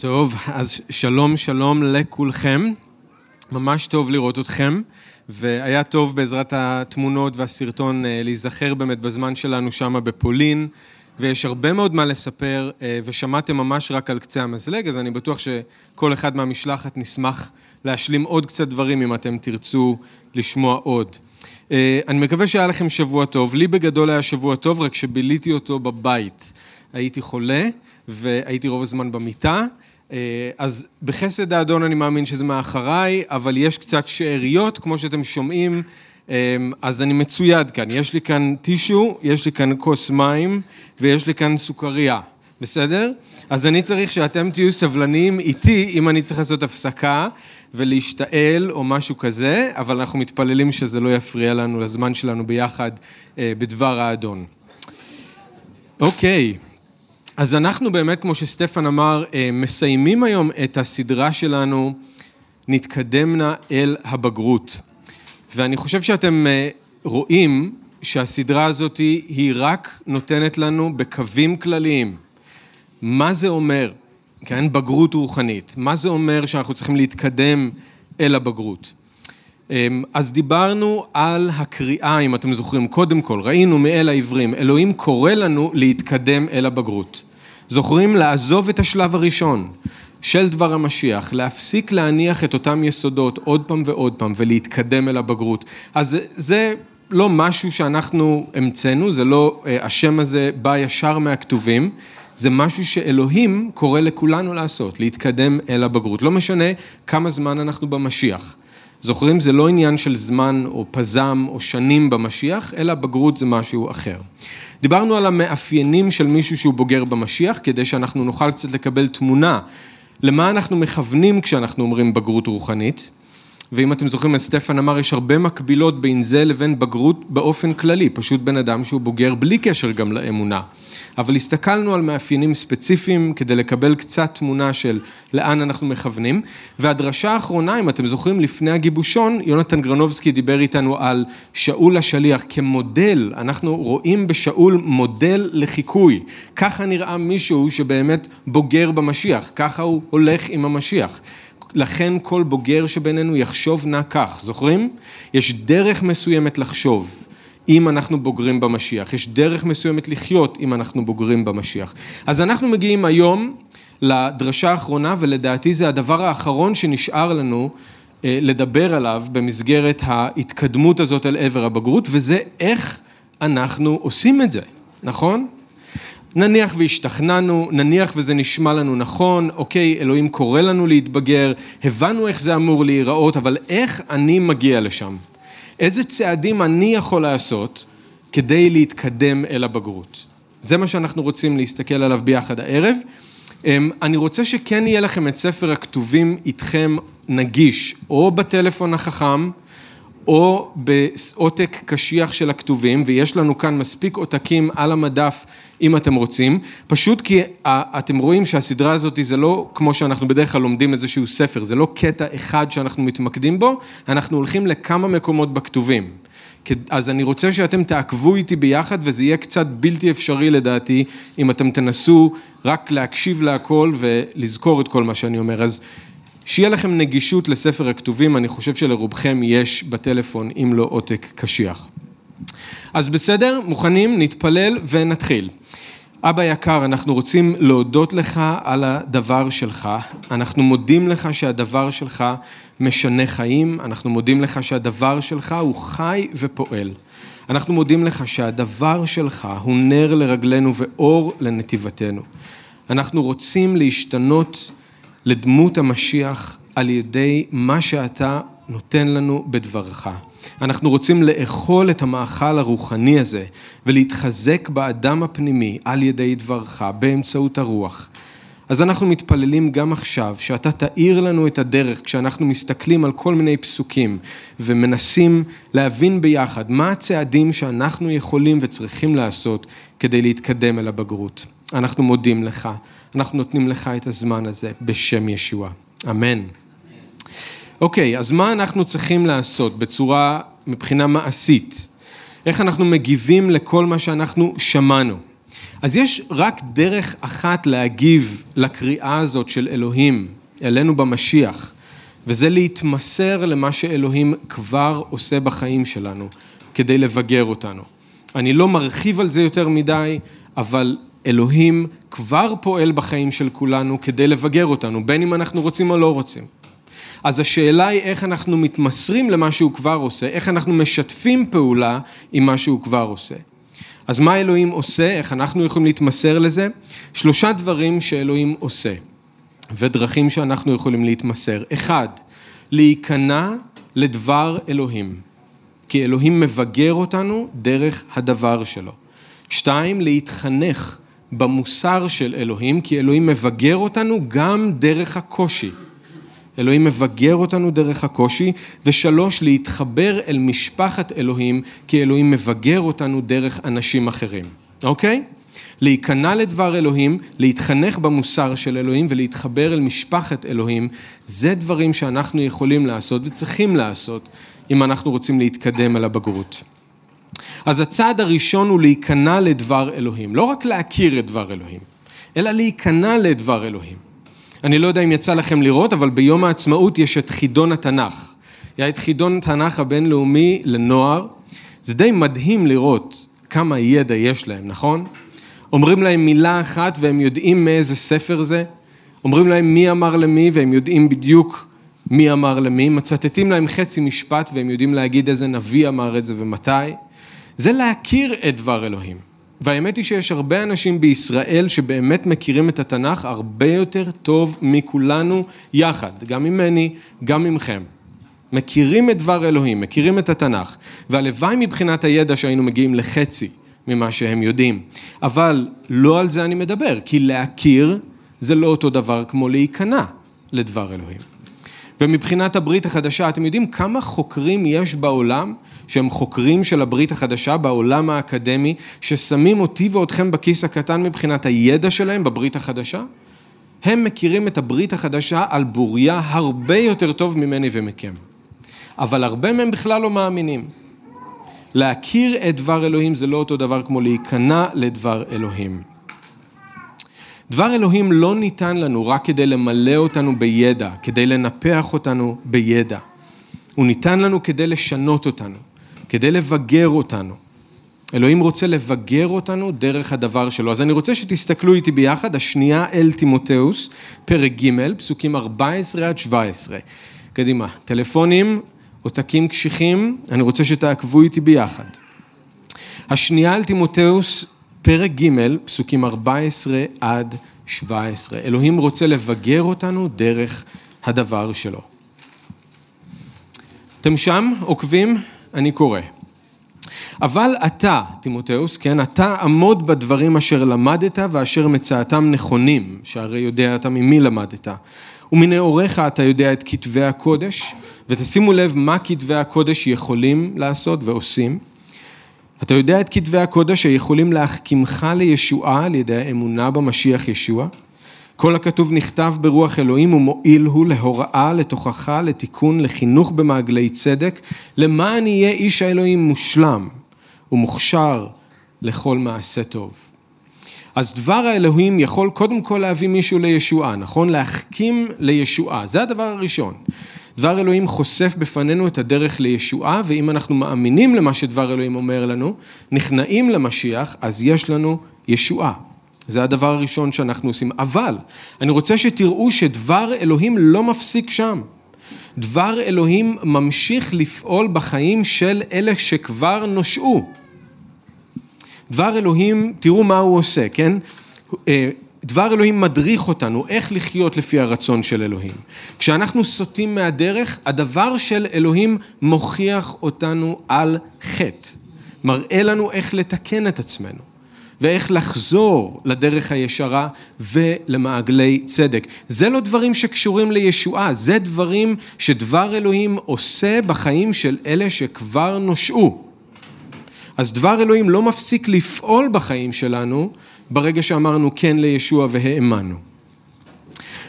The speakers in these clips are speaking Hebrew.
טוב, אז שלום שלום לכולכם. ממש טוב לראות אתכם, והיה טוב בעזרת התמונות והסרטון אה, להיזכר באמת בזמן שלנו שם בפולין, ויש הרבה מאוד מה לספר, אה, ושמעתם ממש רק על קצה המזלג, אז אני בטוח שכל אחד מהמשלחת נשמח להשלים עוד קצת דברים אם אתם תרצו לשמוע עוד. אה, אני מקווה שהיה לכם שבוע טוב. לי בגדול היה שבוע טוב, רק שביליתי אותו בבית. הייתי חולה, והייתי רוב הזמן במיטה. אה, אז בחסד האדון אני מאמין שזה מאחריי, אבל יש קצת שאריות, כמו שאתם שומעים, אה, אז אני מצויד כאן. יש לי כאן טישו, יש לי כאן כוס מים, ויש לי כאן סוכריה. בסדר? אז אני צריך שאתם תהיו סבלניים איתי אם אני צריך לעשות הפסקה ולהשתעל או משהו כזה, אבל אנחנו מתפללים שזה לא יפריע לנו לזמן שלנו ביחד אה, בדבר האדון. אוקיי. אז אנחנו באמת, כמו שסטפן אמר, אה, מסיימים היום את הסדרה שלנו, נתקדמנה אל הבגרות. ואני חושב שאתם אה, רואים שהסדרה הזאת היא רק נותנת לנו בקווים כלליים. מה זה אומר, כן, בגרות רוחנית? מה זה אומר שאנחנו צריכים להתקדם אל הבגרות? אמ, אז דיברנו על הקריאה, אם אתם זוכרים, קודם כל, ראינו מאל העברים, אלוהים קורא לנו להתקדם אל הבגרות. זוכרים? לעזוב את השלב הראשון של דבר המשיח, להפסיק להניח את אותם יסודות עוד פעם ועוד פעם ולהתקדם אל הבגרות. אז זה לא משהו שאנחנו המצאנו, זה לא, אה, השם הזה בא ישר מהכתובים, זה משהו שאלוהים קורא לכולנו לעשות, להתקדם אל הבגרות. לא משנה כמה זמן אנחנו במשיח. זוכרים? זה לא עניין של זמן או פזם או שנים במשיח, אלא בגרות זה משהו אחר. דיברנו על המאפיינים של מישהו שהוא בוגר במשיח, כדי שאנחנו נוכל קצת לקבל תמונה למה אנחנו מכוונים כשאנחנו אומרים בגרות רוחנית. ואם אתם זוכרים, אז סטפן אמר, יש הרבה מקבילות בין זה לבין בגרות באופן כללי, פשוט בן אדם שהוא בוגר בלי קשר גם לאמונה. אבל הסתכלנו על מאפיינים ספציפיים כדי לקבל קצת תמונה של לאן אנחנו מכוונים. והדרשה האחרונה, אם אתם זוכרים, לפני הגיבושון, יונתן גרנובסקי דיבר איתנו על שאול השליח כמודל, אנחנו רואים בשאול מודל לחיקוי. ככה נראה מישהו שבאמת בוגר במשיח, ככה הוא הולך עם המשיח. לכן כל בוגר שבינינו יחשוב נא כך, זוכרים? יש דרך מסוימת לחשוב. אם אנחנו בוגרים במשיח, יש דרך מסוימת לחיות אם אנחנו בוגרים במשיח. אז אנחנו מגיעים היום לדרשה האחרונה, ולדעתי זה הדבר האחרון שנשאר לנו אה, לדבר עליו במסגרת ההתקדמות הזאת אל עבר הבגרות, וזה איך אנחנו עושים את זה, נכון? נניח והשתכנענו, נניח וזה נשמע לנו נכון, אוקיי, אלוהים קורא לנו להתבגר, הבנו איך זה אמור להיראות, אבל איך אני מגיע לשם? איזה צעדים אני יכול לעשות כדי להתקדם אל הבגרות? זה מה שאנחנו רוצים להסתכל עליו ביחד הערב. אמ, אני רוצה שכן יהיה לכם את ספר הכתובים איתכם נגיש, או בטלפון החכם, או בעותק קשיח של הכתובים, ויש לנו כאן מספיק עותקים על המדף אם אתם רוצים, פשוט כי אתם רואים שהסדרה הזאת זה לא כמו שאנחנו בדרך כלל לומדים איזשהו ספר, זה לא קטע אחד שאנחנו מתמקדים בו, אנחנו הולכים לכמה מקומות בכתובים. אז אני רוצה שאתם תעקבו איתי ביחד וזה יהיה קצת בלתי אפשרי לדעתי אם אתם תנסו רק להקשיב להכל ולזכור את כל מה שאני אומר. אז שיהיה לכם נגישות לספר הכתובים, אני חושב שלרובכם יש בטלפון, אם לא עותק קשיח. אז בסדר, מוכנים, נתפלל ונתחיל. אבא יקר, אנחנו רוצים להודות לך על הדבר שלך. אנחנו מודים לך שהדבר שלך משנה חיים, אנחנו מודים לך שהדבר שלך הוא חי ופועל. אנחנו מודים לך שהדבר שלך הוא נר לרגלינו ואור לנתיבתנו. אנחנו רוצים להשתנות לדמות המשיח על ידי מה שאתה נותן לנו בדברך. אנחנו רוצים לאכול את המאכל הרוחני הזה ולהתחזק באדם הפנימי על ידי דברך באמצעות הרוח. אז אנחנו מתפללים גם עכשיו שאתה תאיר לנו את הדרך כשאנחנו מסתכלים על כל מיני פסוקים ומנסים להבין ביחד מה הצעדים שאנחנו יכולים וצריכים לעשות כדי להתקדם אל הבגרות. אנחנו מודים לך, אנחנו נותנים לך את הזמן הזה בשם ישוע. אמן. אוקיי, אז מה אנחנו צריכים לעשות בצורה, מבחינה מעשית? איך אנחנו מגיבים לכל מה שאנחנו שמענו? אז יש רק דרך אחת להגיב לקריאה הזאת של אלוהים אלינו במשיח, וזה להתמסר למה שאלוהים כבר עושה בחיים שלנו, כדי לבגר אותנו. אני לא מרחיב על זה יותר מדי, אבל אלוהים כבר פועל בחיים של כולנו כדי לבגר אותנו, בין אם אנחנו רוצים או לא רוצים. אז השאלה היא איך אנחנו מתמסרים למה שהוא כבר עושה, איך אנחנו משתפים פעולה עם מה שהוא כבר עושה. אז מה אלוהים עושה, איך אנחנו יכולים להתמסר לזה? שלושה דברים שאלוהים עושה, ודרכים שאנחנו יכולים להתמסר. אחד, להיכנע לדבר אלוהים, כי אלוהים מבגר אותנו דרך הדבר שלו. שתיים, להתחנך במוסר של אלוהים, כי אלוהים מבגר אותנו גם דרך הקושי. אלוהים מבגר אותנו דרך הקושי, ושלוש, להתחבר אל משפחת אלוהים, כי אלוהים מבגר אותנו דרך אנשים אחרים, אוקיי? להיכנע לדבר אלוהים, להתחנך במוסר של אלוהים ולהתחבר אל משפחת אלוהים, זה דברים שאנחנו יכולים לעשות וצריכים לעשות אם אנחנו רוצים להתקדם אל הבגרות. אז הצעד הראשון הוא להיכנע לדבר אלוהים, לא רק להכיר את דבר אלוהים, אלא להיכנע לדבר אלוהים. אני לא יודע אם יצא לכם לראות, אבל ביום העצמאות יש את חידון התנ"ך. היה את חידון התנ"ך הבינלאומי לנוער. זה די מדהים לראות כמה ידע יש להם, נכון? אומרים להם מילה אחת והם יודעים מאיזה ספר זה. אומרים להם מי אמר למי והם יודעים בדיוק מי אמר למי. מצטטים להם חצי משפט והם יודעים להגיד איזה נביא אמר את זה ומתי. זה להכיר את דבר אלוהים. והאמת היא שיש הרבה אנשים בישראל שבאמת מכירים את התנ"ך הרבה יותר טוב מכולנו יחד, גם ממני, גם ממכם. מכירים את דבר אלוהים, מכירים את התנ"ך, והלוואי מבחינת הידע שהיינו מגיעים לחצי ממה שהם יודעים. אבל לא על זה אני מדבר, כי להכיר זה לא אותו דבר כמו להיכנע לדבר אלוהים. ומבחינת הברית החדשה, אתם יודעים כמה חוקרים יש בעולם שהם חוקרים של הברית החדשה בעולם האקדמי, ששמים אותי ואתכם בכיס הקטן מבחינת הידע שלהם בברית החדשה? הם מכירים את הברית החדשה על בוריה הרבה יותר טוב ממני ומכם. אבל הרבה מהם בכלל לא מאמינים. להכיר את דבר אלוהים זה לא אותו דבר כמו להיכנע לדבר אלוהים. דבר אלוהים לא ניתן לנו רק כדי למלא אותנו בידע, כדי לנפח אותנו בידע. הוא ניתן לנו כדי לשנות אותנו. כדי לבגר אותנו. אלוהים רוצה לבגר אותנו דרך הדבר שלו. אז אני רוצה שתסתכלו איתי ביחד, השנייה אל תימותאוס, פרק ג', פסוקים 14 עד 17. קדימה, טלפונים, עותקים קשיחים, אני רוצה שתעקבו איתי ביחד. השנייה אל תימותאוס, פרק ג', פסוקים 14 עד 17. אלוהים רוצה לבגר אותנו דרך הדבר שלו. אתם שם, עוקבים? אני קורא. אבל אתה, תימותאוס, כן, אתה עמוד בדברים אשר למדת ואשר מצאתם נכונים, שהרי יודע אתה ממי למדת. ומנעוריך אתה יודע את כתבי הקודש, ותשימו לב מה כתבי הקודש יכולים לעשות ועושים. אתה יודע את כתבי הקודש שיכולים להחכימך לישועה על ידי האמונה במשיח ישוע. כל הכתוב נכתב ברוח אלוהים ומועיל הוא להוראה, לתוכחה, לתיקון, לחינוך במעגלי צדק, למען יהיה איש האלוהים מושלם ומוכשר לכל מעשה טוב. אז דבר האלוהים יכול קודם כל להביא מישהו לישועה, נכון? להחכים לישועה, זה הדבר הראשון. דבר אלוהים חושף בפנינו את הדרך לישועה, ואם אנחנו מאמינים למה שדבר אלוהים אומר לנו, נכנעים למשיח, אז יש לנו ישועה. זה הדבר הראשון שאנחנו עושים. אבל אני רוצה שתראו שדבר אלוהים לא מפסיק שם. דבר אלוהים ממשיך לפעול בחיים של אלה שכבר נושעו. דבר אלוהים, תראו מה הוא עושה, כן? אה, דבר אלוהים מדריך אותנו איך לחיות לפי הרצון של אלוהים. כשאנחנו סוטים מהדרך, הדבר של אלוהים מוכיח אותנו על חטא. מראה לנו איך לתקן את עצמנו. ואיך לחזור לדרך הישרה ולמעגלי צדק. זה לא דברים שקשורים לישועה, זה דברים שדבר אלוהים עושה בחיים של אלה שכבר נושעו. אז דבר אלוהים לא מפסיק לפעול בחיים שלנו ברגע שאמרנו כן לישוע והאמנו.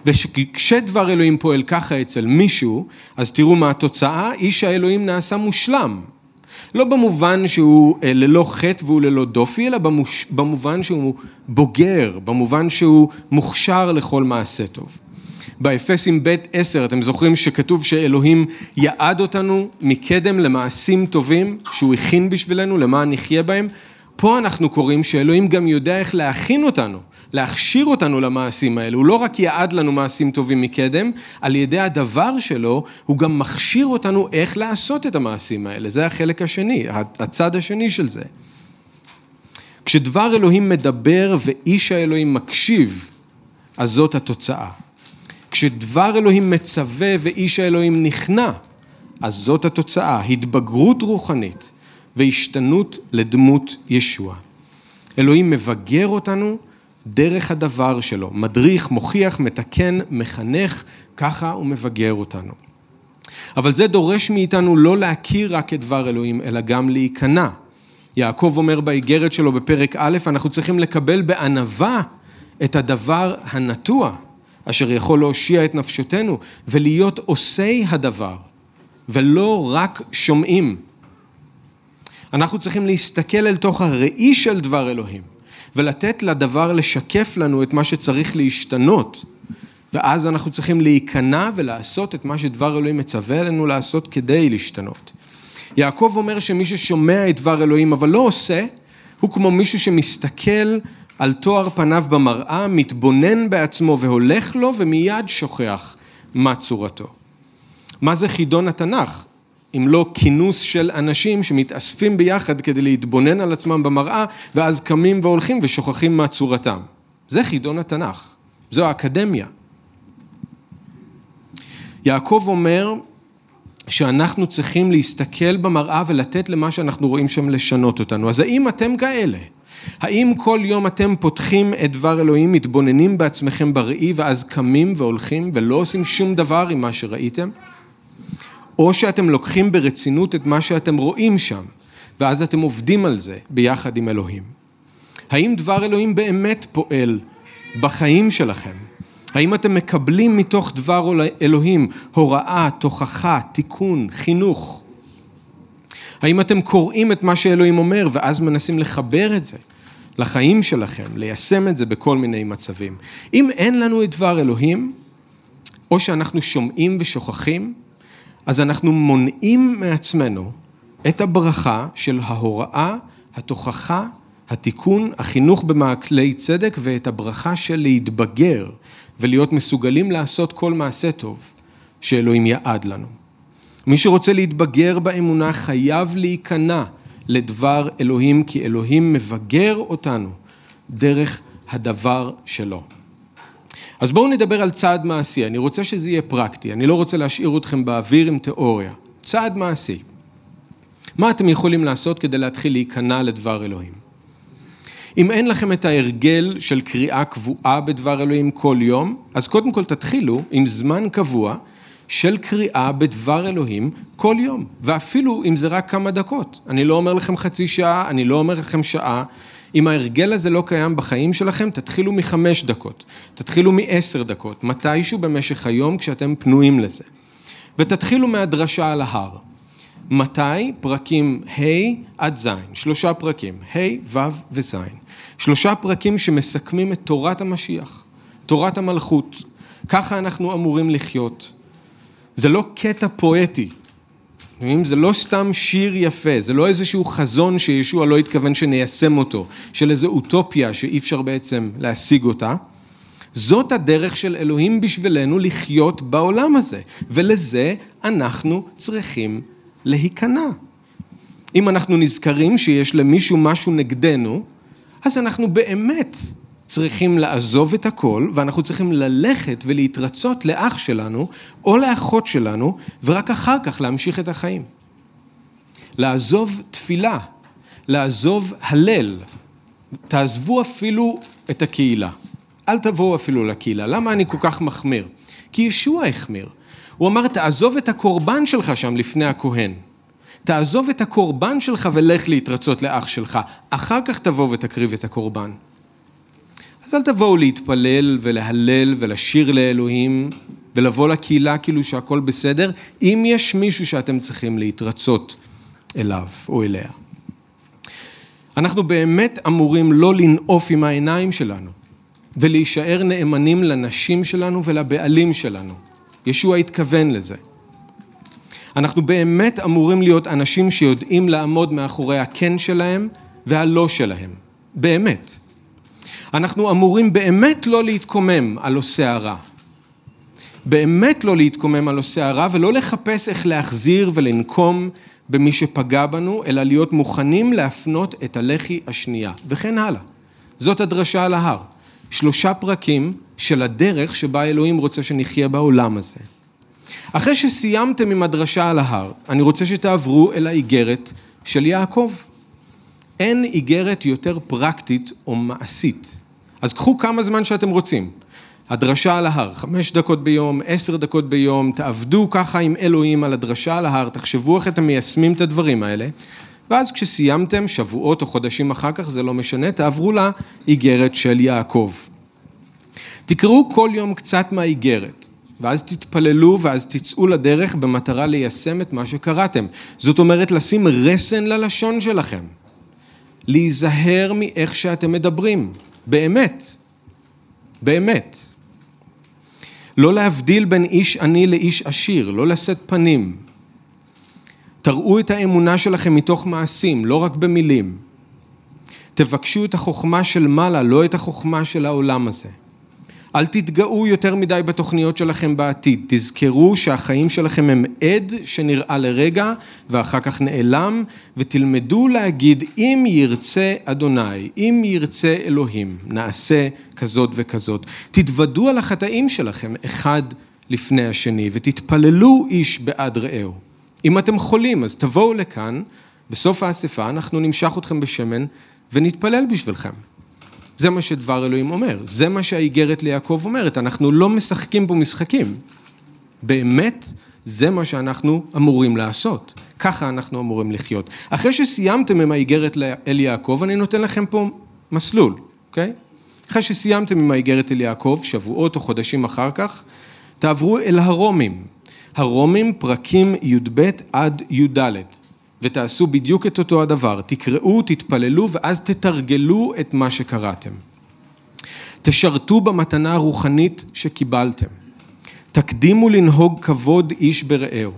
וכשדבר אלוהים פועל ככה אצל מישהו, אז תראו מה התוצאה, איש האלוהים נעשה מושלם. לא במובן שהוא אה, ללא חטא והוא ללא דופי, אלא במוש... במובן שהוא בוגר, במובן שהוא מוכשר לכל מעשה טוב. באפסים ב' עשר, אתם זוכרים שכתוב שאלוהים יעד אותנו מקדם למעשים טובים שהוא הכין בשבילנו, למען נחיה בהם? פה אנחנו קוראים שאלוהים גם יודע איך להכין אותנו, להכשיר אותנו למעשים האלה. הוא לא רק יעד לנו מעשים טובים מקדם, על ידי הדבר שלו, הוא גם מכשיר אותנו איך לעשות את המעשים האלה. זה החלק השני, הצד השני של זה. כשדבר אלוהים מדבר ואיש האלוהים מקשיב, אז זאת התוצאה. כשדבר אלוהים מצווה ואיש האלוהים נכנע, אז זאת התוצאה, התבגרות רוחנית והשתנות לדמות ישוע. אלוהים מבגר אותנו דרך הדבר שלו, מדריך, מוכיח, מתקן, מחנך, ככה הוא מבגר אותנו. אבל זה דורש מאיתנו לא להכיר רק את דבר אלוהים, אלא גם להיכנע. יעקב אומר באיגרת שלו בפרק א', אנחנו צריכים לקבל בענווה את הדבר הנטוע, אשר יכול להושיע את נפשותנו, ולהיות עושי הדבר, ולא רק שומעים. אנחנו צריכים להסתכל אל תוך הראי של דבר אלוהים, ולתת לדבר לשקף לנו את מה שצריך להשתנות, ואז אנחנו צריכים להיכנע ולעשות את מה שדבר אלוהים מצווה עלינו לעשות כדי להשתנות. יעקב אומר שמי ששומע את דבר אלוהים אבל לא עושה, הוא כמו מישהו שמסתכל על תואר פניו במראה, מתבונן בעצמו והולך לו ומיד שוכח מה צורתו. מה זה חידון התנ"ך? אם לא כינוס של אנשים שמתאספים ביחד כדי להתבונן על עצמם במראה ואז קמים והולכים ושוכחים מה צורתם. זה חידון התנ"ך, זו האקדמיה. יעקב אומר שאנחנו צריכים להסתכל במראה ולתת למה שאנחנו רואים שם לשנות אותנו. אז האם אתם כאלה? האם כל יום אתם פותחים את דבר אלוהים, מתבוננים בעצמכם בראי ואז קמים והולכים ולא עושים שום דבר עם מה שראיתם? או שאתם לוקחים ברצינות את מה שאתם רואים שם, ואז אתם עובדים על זה ביחד עם אלוהים. האם דבר אלוהים באמת פועל בחיים שלכם? האם אתם מקבלים מתוך דבר אלוהים הוראה, תוכחה, תיקון, חינוך? האם אתם קוראים את מה שאלוהים אומר ואז מנסים לחבר את זה לחיים שלכם, ליישם את זה בכל מיני מצבים? אם אין לנו את דבר אלוהים, או שאנחנו שומעים ושוכחים, אז אנחנו מונעים מעצמנו את הברכה של ההוראה, התוכחה, התיקון, החינוך במעכלי צדק ואת הברכה של להתבגר ולהיות מסוגלים לעשות כל מעשה טוב שאלוהים יעד לנו. מי שרוצה להתבגר באמונה חייב להיכנע לדבר אלוהים, כי אלוהים מבגר אותנו דרך הדבר שלו. אז בואו נדבר על צעד מעשי, אני רוצה שזה יהיה פרקטי, אני לא רוצה להשאיר אתכם באוויר עם תיאוריה. צעד מעשי. מה אתם יכולים לעשות כדי להתחיל להיכנע לדבר אלוהים? אם אין לכם את ההרגל של קריאה קבועה בדבר אלוהים כל יום, אז קודם כל תתחילו עם זמן קבוע של קריאה בדבר אלוהים כל יום, ואפילו אם זה רק כמה דקות. אני לא אומר לכם חצי שעה, אני לא אומר לכם שעה. אם ההרגל הזה לא קיים בחיים שלכם, תתחילו מחמש דקות, תתחילו מעשר דקות, מתישהו במשך היום כשאתם פנויים לזה. ותתחילו מהדרשה על ההר. מתי? פרקים ה' עד ז', שלושה פרקים, ה', ו' וז'. שלושה פרקים שמסכמים את תורת המשיח, תורת המלכות. ככה אנחנו אמורים לחיות. זה לא קטע פואטי, זה לא סתם שיר יפה, זה לא איזשהו חזון שישוע לא התכוון שניישם אותו, של איזו אוטופיה שאי אפשר בעצם להשיג אותה. זאת הדרך של אלוהים בשבילנו לחיות בעולם הזה, ולזה אנחנו צריכים להיכנע. אם אנחנו נזכרים שיש למישהו משהו נגדנו, אז אנחנו באמת צריכים לעזוב את הכל, ואנחנו צריכים ללכת ולהתרצות לאח שלנו או לאחות שלנו, ורק אחר כך להמשיך את החיים. לעזוב תפילה, לעזוב הלל. תעזבו אפילו את הקהילה. אל תבואו אפילו לקהילה. למה אני כל כך מחמיר? כי ישוע החמיר. הוא אמר, תעזוב את הקורבן שלך שם לפני הכהן. תעזוב את הקורבן שלך ולך להתרצות לאח שלך. אחר כך תבוא ותקריב את הקורבן. אז אל תבואו להתפלל ולהלל ולשיר לאלוהים ולבוא לקהילה כאילו שהכל בסדר, אם יש מישהו שאתם צריכים להתרצות אליו או אליה. אנחנו באמת אמורים לא לנעוף עם העיניים שלנו ולהישאר נאמנים לנשים שלנו ולבעלים שלנו. ישוע התכוון לזה. אנחנו באמת אמורים להיות אנשים שיודעים לעמוד מאחורי הכן שלהם והלא שלהם. באמת. אנחנו אמורים באמת לא להתקומם על עושה הרע. באמת לא להתקומם על עושה הרע ולא לחפש איך להחזיר ולנקום במי שפגע בנו, אלא להיות מוכנים להפנות את הלחי השנייה, וכן הלאה. זאת הדרשה על ההר. שלושה פרקים של הדרך שבה אלוהים רוצה שנחיה בעולם הזה. אחרי שסיימתם עם הדרשה על ההר, אני רוצה שתעברו אל האיגרת של יעקב. אין איגרת יותר פרקטית או מעשית. אז קחו כמה זמן שאתם רוצים. הדרשה על ההר, חמש דקות ביום, עשר דקות ביום, תעבדו ככה עם אלוהים על הדרשה על ההר, תחשבו איך אתם מיישמים את הדברים האלה, ואז כשסיימתם, שבועות או חודשים אחר כך, זה לא משנה, תעברו לאיגרת של יעקב. תקראו כל יום קצת מהאיגרת, ואז תתפללו ואז תצאו לדרך במטרה ליישם את מה שקראתם. זאת אומרת, לשים רסן ללשון שלכם. להיזהר מאיך שאתם מדברים. באמת. באמת. לא להבדיל בין איש עני לאיש עשיר, לא לשאת פנים. תראו את האמונה שלכם מתוך מעשים, לא רק במילים. תבקשו את החוכמה של מעלה, לא את החוכמה של העולם הזה. אל תתגאו יותר מדי בתוכניות שלכם בעתיד. תזכרו שהחיים שלכם הם עד שנראה לרגע ואחר כך נעלם, ותלמדו להגיד אם ירצה אדוני, אם ירצה אלוהים, נעשה כזאת וכזאת. תתוודו על החטאים שלכם אחד לפני השני ותתפללו איש בעד רעהו. אם אתם חולים אז תבואו לכאן, בסוף האספה אנחנו נמשח אתכם בשמן ונתפלל בשבילכם. זה מה שדבר אלוהים אומר, זה מה שהאיגרת ליעקב אומרת, אנחנו לא משחקים פה משחקים. באמת, זה מה שאנחנו אמורים לעשות. ככה אנחנו אמורים לחיות. אחרי שסיימתם עם האיגרת אל יעקב, אני נותן לכם פה מסלול, אוקיי? אחרי שסיימתם עם האיגרת אל יעקב, שבועות או חודשים אחר כך, תעברו אל הרומים. הרומים פרקים י"ב עד י"ד. ותעשו בדיוק את אותו הדבר, תקראו, תתפללו ואז תתרגלו את מה שקראתם. תשרתו במתנה הרוחנית שקיבלתם. תקדימו לנהוג כבוד איש ברעהו.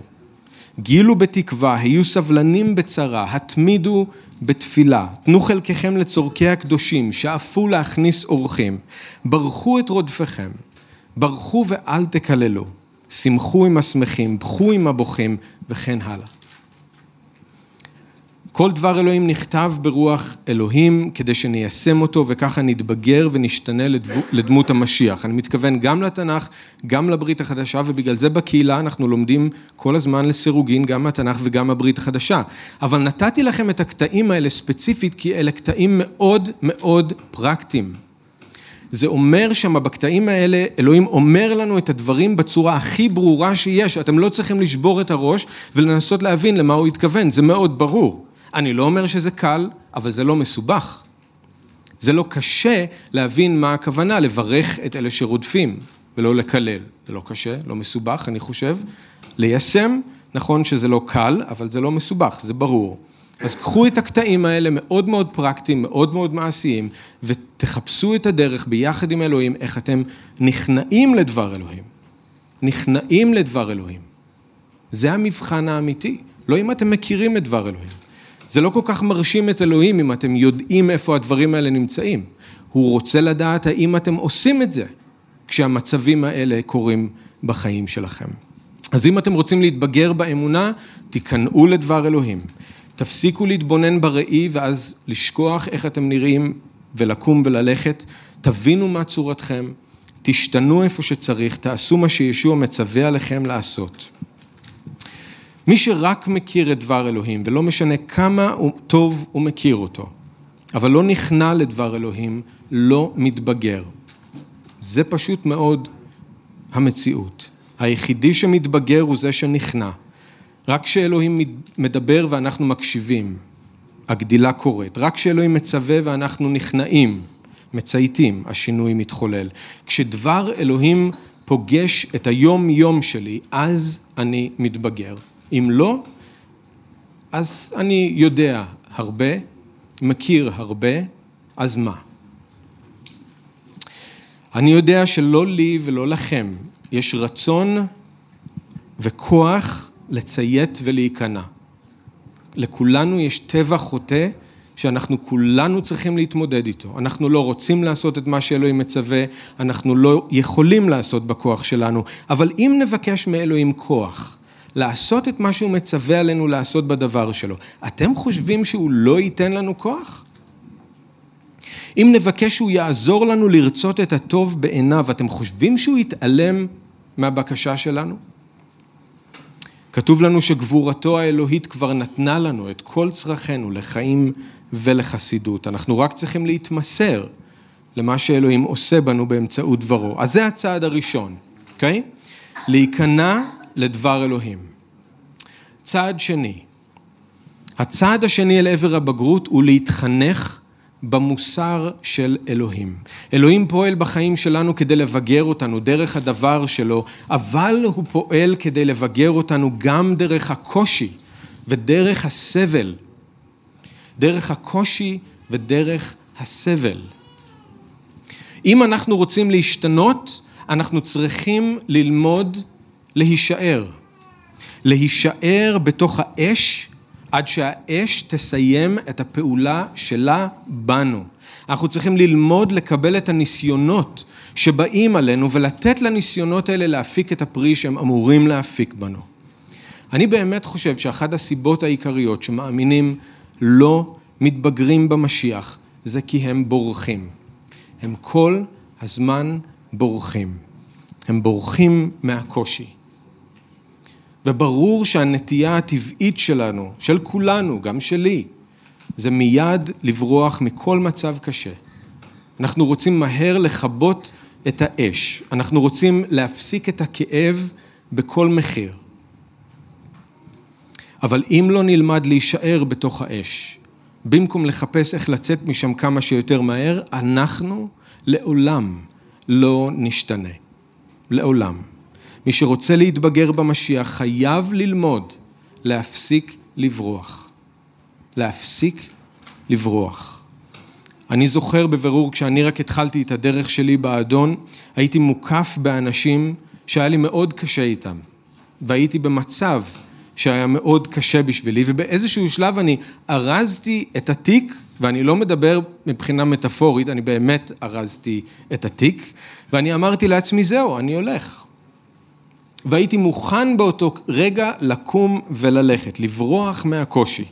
גילו בתקווה, היו סבלנים בצרה, התמידו בתפילה. תנו חלקכם לצורכי הקדושים, שאפו להכניס אורחים. ברכו את רודפיכם. ברכו ואל תקללו. שמחו עם השמחים, בכו עם הבוכים, וכן הלאה. כל דבר אלוהים נכתב ברוח אלוהים כדי שניישם אותו וככה נתבגר ונשתנה לדמות המשיח. אני מתכוון גם לתנ"ך, גם לברית החדשה ובגלל זה בקהילה אנחנו לומדים כל הזמן לסירוגין גם מהתנ"ך וגם מהברית החדשה. אבל נתתי לכם את הקטעים האלה ספציפית כי אלה קטעים מאוד מאוד פרקטיים. זה אומר שם בקטעים האלה, אלוהים אומר לנו את הדברים בצורה הכי ברורה שיש, אתם לא צריכים לשבור את הראש ולנסות להבין למה הוא התכוון, זה מאוד ברור. אני לא אומר שזה קל, אבל זה לא מסובך. זה לא קשה להבין מה הכוונה לברך את אלה שרודפים ולא לקלל. זה לא קשה, לא מסובך, אני חושב. ליישם, נכון שזה לא קל, אבל זה לא מסובך, זה ברור. אז קחו את הקטעים האלה מאוד מאוד פרקטיים, מאוד מאוד מעשיים, ותחפשו את הדרך ביחד עם אלוהים, איך אתם נכנעים לדבר אלוהים. נכנעים לדבר אלוהים. זה המבחן האמיתי. לא אם אתם מכירים את דבר אלוהים. זה לא כל כך מרשים את אלוהים אם אתם יודעים איפה הדברים האלה נמצאים. הוא רוצה לדעת האם אתם עושים את זה כשהמצבים האלה קורים בחיים שלכם. אז אם אתם רוצים להתבגר באמונה, תיכנעו לדבר אלוהים. תפסיקו להתבונן בראי ואז לשכוח איך אתם נראים ולקום וללכת. תבינו מה צורתכם, תשתנו איפה שצריך, תעשו מה שישוע מצווה עליכם לעשות. מי שרק מכיר את דבר אלוהים, ולא משנה כמה טוב הוא מכיר אותו, אבל לא נכנע לדבר אלוהים, לא מתבגר. זה פשוט מאוד המציאות. היחידי שמתבגר הוא זה שנכנע. רק כשאלוהים מדבר ואנחנו מקשיבים, הגדילה קורית. רק כשאלוהים מצווה ואנחנו נכנעים, מצייתים, השינוי מתחולל. כשדבר אלוהים פוגש את היום-יום שלי, אז אני מתבגר. אם לא, אז אני יודע הרבה, מכיר הרבה, אז מה? אני יודע שלא לי ולא לכם יש רצון וכוח לציית ולהיכנע. לכולנו יש טבע חוטא שאנחנו כולנו צריכים להתמודד איתו. אנחנו לא רוצים לעשות את מה שאלוהים מצווה, אנחנו לא יכולים לעשות בכוח שלנו, אבל אם נבקש מאלוהים כוח לעשות את מה שהוא מצווה עלינו לעשות בדבר שלו, אתם חושבים שהוא לא ייתן לנו כוח? אם נבקש שהוא יעזור לנו לרצות את הטוב בעיניו, אתם חושבים שהוא יתעלם מהבקשה שלנו? כתוב לנו שגבורתו האלוהית כבר נתנה לנו את כל צרכינו לחיים ולחסידות. אנחנו רק צריכים להתמסר למה שאלוהים עושה בנו באמצעות דברו. אז זה הצעד הראשון, אוקיי? Okay? להיכנע לדבר אלוהים. צעד שני, הצעד השני אל עבר הבגרות הוא להתחנך במוסר של אלוהים. אלוהים פועל בחיים שלנו כדי לבגר אותנו דרך הדבר שלו, אבל הוא פועל כדי לבגר אותנו גם דרך הקושי ודרך הסבל. דרך הקושי ודרך הסבל. אם אנחנו רוצים להשתנות, אנחנו צריכים ללמוד להישאר. להישאר בתוך האש עד שהאש תסיים את הפעולה שלה בנו. אנחנו צריכים ללמוד לקבל את הניסיונות שבאים עלינו ולתת לניסיונות האלה להפיק את הפרי שהם אמורים להפיק בנו. אני באמת חושב שאחת הסיבות העיקריות שמאמינים לא מתבגרים במשיח זה כי הם בורחים. הם כל הזמן בורחים. הם בורחים מהקושי. וברור שהנטייה הטבעית שלנו, של כולנו, גם שלי, זה מיד לברוח מכל מצב קשה. אנחנו רוצים מהר לכבות את האש, אנחנו רוצים להפסיק את הכאב בכל מחיר. אבל אם לא נלמד להישאר בתוך האש, במקום לחפש איך לצאת משם כמה שיותר מהר, אנחנו לעולם לא נשתנה. לעולם. מי שרוצה להתבגר במשיח חייב ללמוד להפסיק לברוח. להפסיק לברוח. אני זוכר בבירור כשאני רק התחלתי את הדרך שלי באדון, הייתי מוקף באנשים שהיה לי מאוד קשה איתם. והייתי במצב שהיה מאוד קשה בשבילי, ובאיזשהו שלב אני ארזתי את התיק, ואני לא מדבר מבחינה מטאפורית, אני באמת ארזתי את התיק, ואני אמרתי לעצמי, זהו, אני הולך. והייתי מוכן באותו רגע לקום וללכת, לברוח מהקושי.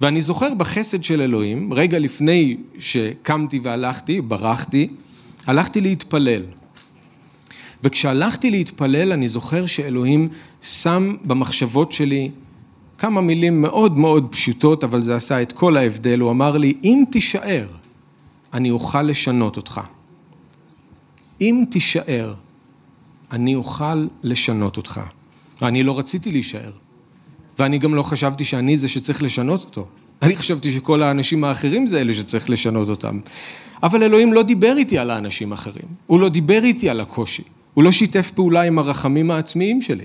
ואני זוכר בחסד של אלוהים, רגע לפני שקמתי והלכתי, ברחתי, הלכתי להתפלל. וכשהלכתי להתפלל, אני זוכר שאלוהים שם במחשבות שלי כמה מילים מאוד מאוד פשוטות, אבל זה עשה את כל ההבדל. הוא אמר לי, אם תישאר, אני אוכל לשנות אותך. אם תישאר, אני אוכל לשנות אותך. ואני לא רציתי להישאר. ואני גם לא חשבתי שאני זה שצריך לשנות אותו. אני חשבתי שכל האנשים האחרים זה אלה שצריך לשנות אותם. אבל אלוהים לא דיבר איתי על האנשים האחרים. הוא לא דיבר איתי על הקושי. הוא לא שיתף פעולה עם הרחמים העצמיים שלי.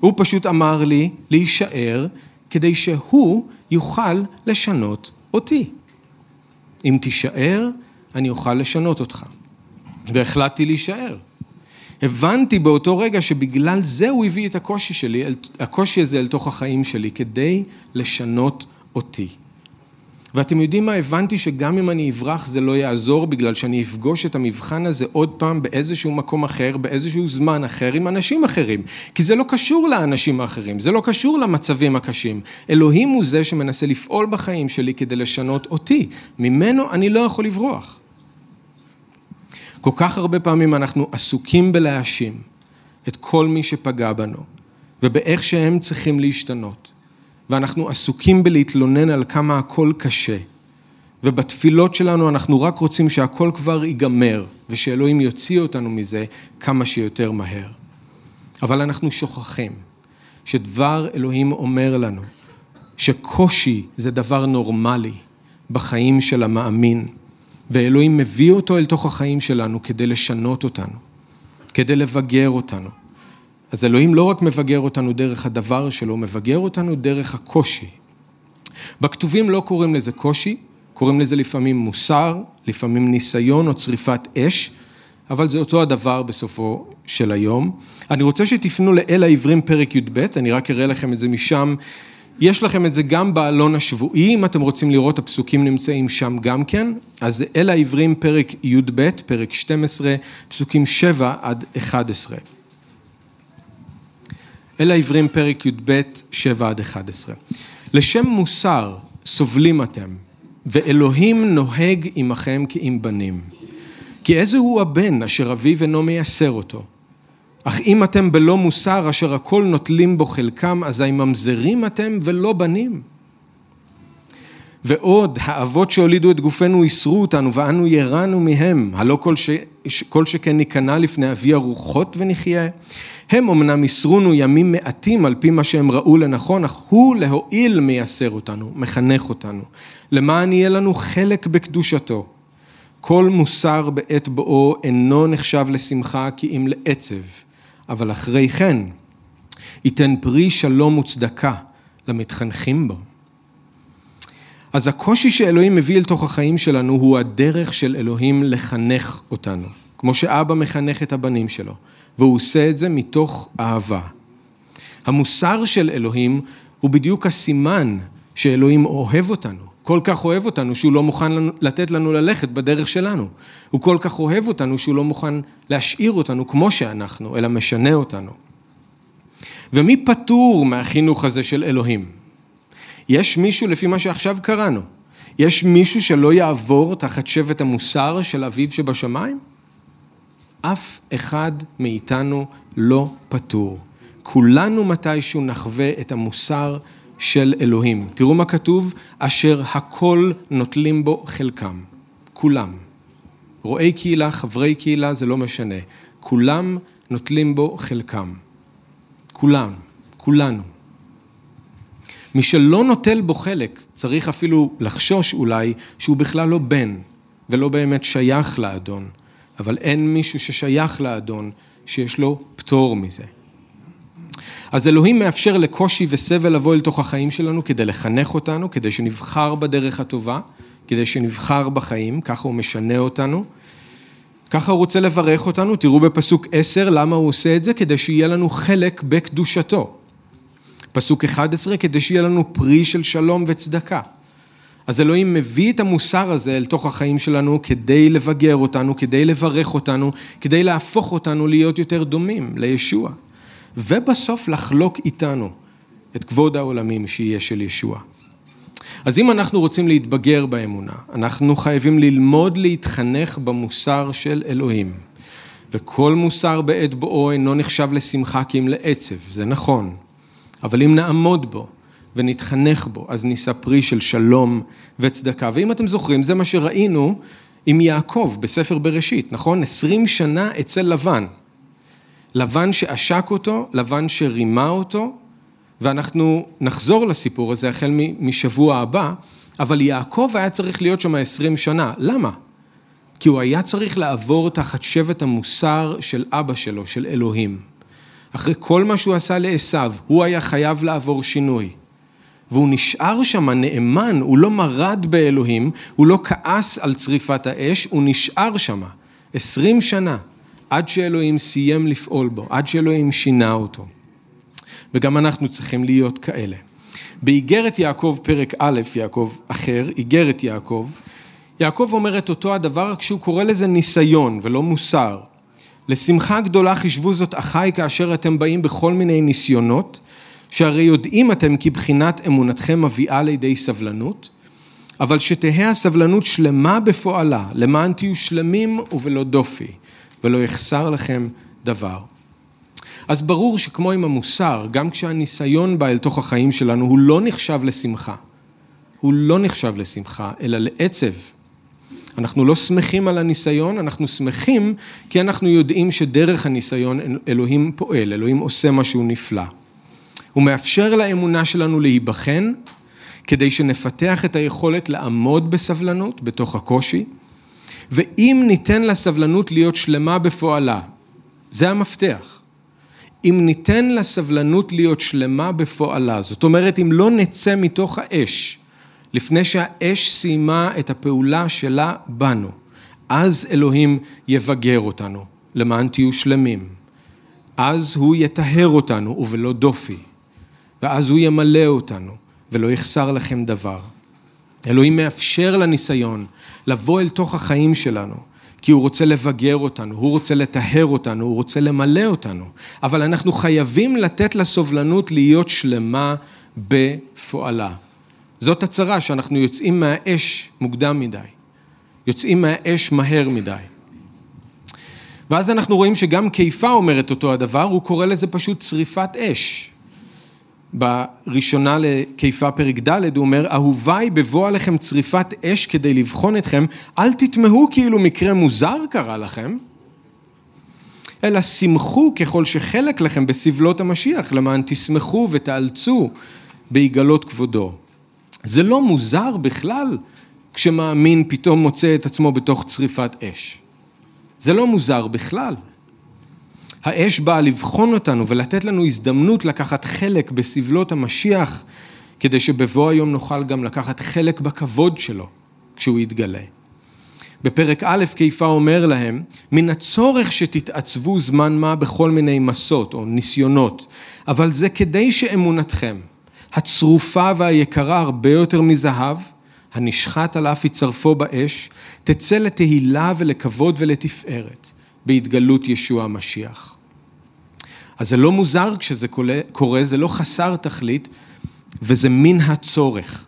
הוא פשוט אמר לי להישאר כדי שהוא יוכל לשנות אותי. אם תישאר, אני אוכל לשנות אותך. והחלטתי להישאר. הבנתי באותו רגע שבגלל זה הוא הביא את הקושי שלי, הקושי הזה אל תוך החיים שלי, כדי לשנות אותי. ואתם יודעים מה? הבנתי שגם אם אני אברח זה לא יעזור, בגלל שאני אפגוש את המבחן הזה עוד פעם באיזשהו מקום אחר, באיזשהו זמן אחר, עם אנשים אחרים. כי זה לא קשור לאנשים האחרים, זה לא קשור למצבים הקשים. אלוהים הוא זה שמנסה לפעול בחיים שלי כדי לשנות אותי. ממנו אני לא יכול לברוח. כל כך הרבה פעמים אנחנו עסוקים בלהאשים את כל מי שפגע בנו, ובאיך שהם צריכים להשתנות. ואנחנו עסוקים בלהתלונן על כמה הכל קשה. ובתפילות שלנו אנחנו רק רוצים שהכל כבר ייגמר, ושאלוהים יוציא אותנו מזה כמה שיותר מהר. אבל אנחנו שוכחים שדבר אלוהים אומר לנו שקושי זה דבר נורמלי בחיים של המאמין. ואלוהים מביא אותו אל תוך החיים שלנו כדי לשנות אותנו, כדי לבגר אותנו. אז אלוהים לא רק מבגר אותנו דרך הדבר שלו, מבגר אותנו דרך הקושי. בכתובים לא קוראים לזה קושי, קוראים לזה לפעמים מוסר, לפעמים ניסיון או צריפת אש, אבל זה אותו הדבר בסופו של היום. אני רוצה שתפנו לאל העברים פרק י"ב, אני רק אראה לכם את זה משם. יש לכם את זה גם בעלון השבועי, אם אתם רוצים לראות, הפסוקים נמצאים שם גם כן. אז אל העברים פרק י"ב, פרק 12, פסוקים 7 עד 11. אל העברים פרק י"ב, 7 עד 11. לשם מוסר סובלים אתם, ואלוהים נוהג עמכם כאם בנים. כי איזה הוא הבן אשר אביו אינו מייסר אותו? אך אם אתם בלא מוסר אשר הכל נוטלים בו חלקם, אזי ממזרים אתם ולא בנים. ועוד, האבות שהולידו את גופנו איסרו אותנו, ואנו ירענו מהם, הלא כל, ש... כל שכן ניכנע לפני אבי הרוחות ונחיה. הם אמנם איסרונו ימים מעטים על פי מה שהם ראו לנכון, אך הוא להועיל מייסר אותנו, מחנך אותנו, למען יהיה לנו חלק בקדושתו. כל מוסר בעת בואו אינו נחשב לשמחה כי אם לעצב, אבל אחרי כן ייתן פרי שלום וצדקה למתחנכים בו. אז הקושי שאלוהים מביא אל תוך החיים שלנו הוא הדרך של אלוהים לחנך אותנו, כמו שאבא מחנך את הבנים שלו, והוא עושה את זה מתוך אהבה. המוסר של אלוהים הוא בדיוק הסימן שאלוהים אוהב אותנו. כל כך אוהב אותנו שהוא לא מוכן לתת לנו ללכת בדרך שלנו. הוא כל כך אוהב אותנו שהוא לא מוכן להשאיר אותנו כמו שאנחנו, אלא משנה אותנו. ומי פטור מהחינוך הזה של אלוהים? יש מישהו, לפי מה שעכשיו קראנו, יש מישהו שלא יעבור תחת שבט המוסר של אביו שבשמיים? אף אחד מאיתנו לא פטור. כולנו מתישהו נחווה את המוסר של אלוהים. תראו מה כתוב, אשר הכל נוטלים בו חלקם. כולם. רואי קהילה, חברי קהילה, זה לא משנה. כולם נוטלים בו חלקם. כולם, כולנו. מי שלא נוטל בו חלק, צריך אפילו לחשוש אולי שהוא בכלל לא בן ולא באמת שייך לאדון, אבל אין מישהו ששייך לאדון שיש לו פטור מזה. אז אלוהים מאפשר לקושי וסבל לבוא אל תוך החיים שלנו כדי לחנך אותנו, כדי שנבחר בדרך הטובה, כדי שנבחר בחיים, ככה הוא משנה אותנו. ככה הוא רוצה לברך אותנו, תראו בפסוק 10 למה הוא עושה את זה, כדי שיהיה לנו חלק בקדושתו. פסוק 11, כדי שיהיה לנו פרי של שלום וצדקה. אז אלוהים מביא את המוסר הזה אל תוך החיים שלנו כדי לבגר אותנו, כדי לברך אותנו, כדי להפוך אותנו להיות יותר דומים לישוע. ובסוף לחלוק איתנו את כבוד העולמים שיהיה של ישוע. אז אם אנחנו רוצים להתבגר באמונה, אנחנו חייבים ללמוד להתחנך במוסר של אלוהים. וכל מוסר בעת בואו אינו נחשב לשמחה כי אם לעצב, זה נכון. אבל אם נעמוד בו ונתחנך בו, אז נישא פרי של שלום וצדקה. ואם אתם זוכרים, זה מה שראינו עם יעקב בספר בראשית, נכון? עשרים שנה אצל לבן. לבן שעשק אותו, לבן שרימה אותו, ואנחנו נחזור לסיפור הזה החל משבוע הבא, אבל יעקב היה צריך להיות שם עשרים שנה. למה? כי הוא היה צריך לעבור תחת שבט המוסר של אבא שלו, של אלוהים. אחרי כל מה שהוא עשה לעשו, הוא היה חייב לעבור שינוי. והוא נשאר שם נאמן, הוא לא מרד באלוהים, הוא לא כעס על צריפת האש, הוא נשאר שם עשרים שנה. עד שאלוהים סיים לפעול בו, עד שאלוהים שינה אותו. וגם אנחנו צריכים להיות כאלה. באיגרת יעקב פרק א', יעקב אחר, איגרת יעקב, יעקב אומר את אותו הדבר, רק שהוא קורא לזה ניסיון ולא מוסר. לשמחה גדולה חישבו זאת אחי כאשר אתם באים בכל מיני ניסיונות, שהרי יודעים אתם כי בחינת אמונתכם מביאה לידי סבלנות, אבל שתהא הסבלנות שלמה בפועלה, למען תהיו שלמים ובלא דופי. ולא יחסר לכם דבר. אז ברור שכמו עם המוסר, גם כשהניסיון בא אל תוך החיים שלנו, הוא לא נחשב לשמחה. הוא לא נחשב לשמחה, אלא לעצב. אנחנו לא שמחים על הניסיון, אנחנו שמחים כי אנחנו יודעים שדרך הניסיון אלוהים פועל, אלוהים עושה משהו נפלא. הוא מאפשר לאמונה שלנו להיבחן, כדי שנפתח את היכולת לעמוד בסבלנות בתוך הקושי, ואם ניתן לסבלנות להיות שלמה בפועלה, זה המפתח. אם ניתן לסבלנות להיות שלמה בפועלה, זאת אומרת אם לא נצא מתוך האש לפני שהאש סיימה את הפעולה שלה בנו, אז אלוהים יבגר אותנו למען תהיו שלמים. אז הוא יטהר אותנו ובלא דופי, ואז הוא ימלא אותנו ולא יחסר לכם דבר. אלוהים מאפשר לניסיון לבוא אל תוך החיים שלנו, כי הוא רוצה לבגר אותנו, הוא רוצה לטהר אותנו, הוא רוצה למלא אותנו. אבל אנחנו חייבים לתת לסובלנות להיות שלמה בפועלה. זאת הצרה שאנחנו יוצאים מהאש מוקדם מדי, יוצאים מהאש מהר מדי. ואז אנחנו רואים שגם קיפה אומרת אותו הדבר, הוא קורא לזה פשוט שריפת אש. בראשונה לקיפה פרק ד' הוא אומר, אהוביי בבוא עליכם צריפת אש כדי לבחון אתכם, אל תתמהו כאילו מקרה מוזר קרה לכם, אלא שמחו ככל שחלק לכם בסבלות המשיח, למען תשמחו ותאלצו ביגלות כבודו. זה לא מוזר בכלל כשמאמין פתאום מוצא את עצמו בתוך צריפת אש. זה לא מוזר בכלל. האש באה לבחון אותנו ולתת לנו הזדמנות לקחת חלק בסבלות המשיח, כדי שבבוא היום נוכל גם לקחת חלק בכבוד שלו כשהוא יתגלה. בפרק א' קיפה אומר להם, מן הצורך שתתעצבו זמן מה בכל מיני מסות או ניסיונות, אבל זה כדי שאמונתכם, הצרופה והיקרה הרבה יותר מזהב, הנשחט על אף יצרפו באש, תצא לתהילה ולכבוד ולתפארת בהתגלות ישוע המשיח. אז זה לא מוזר כשזה קורה, זה לא חסר תכלית, וזה מן הצורך.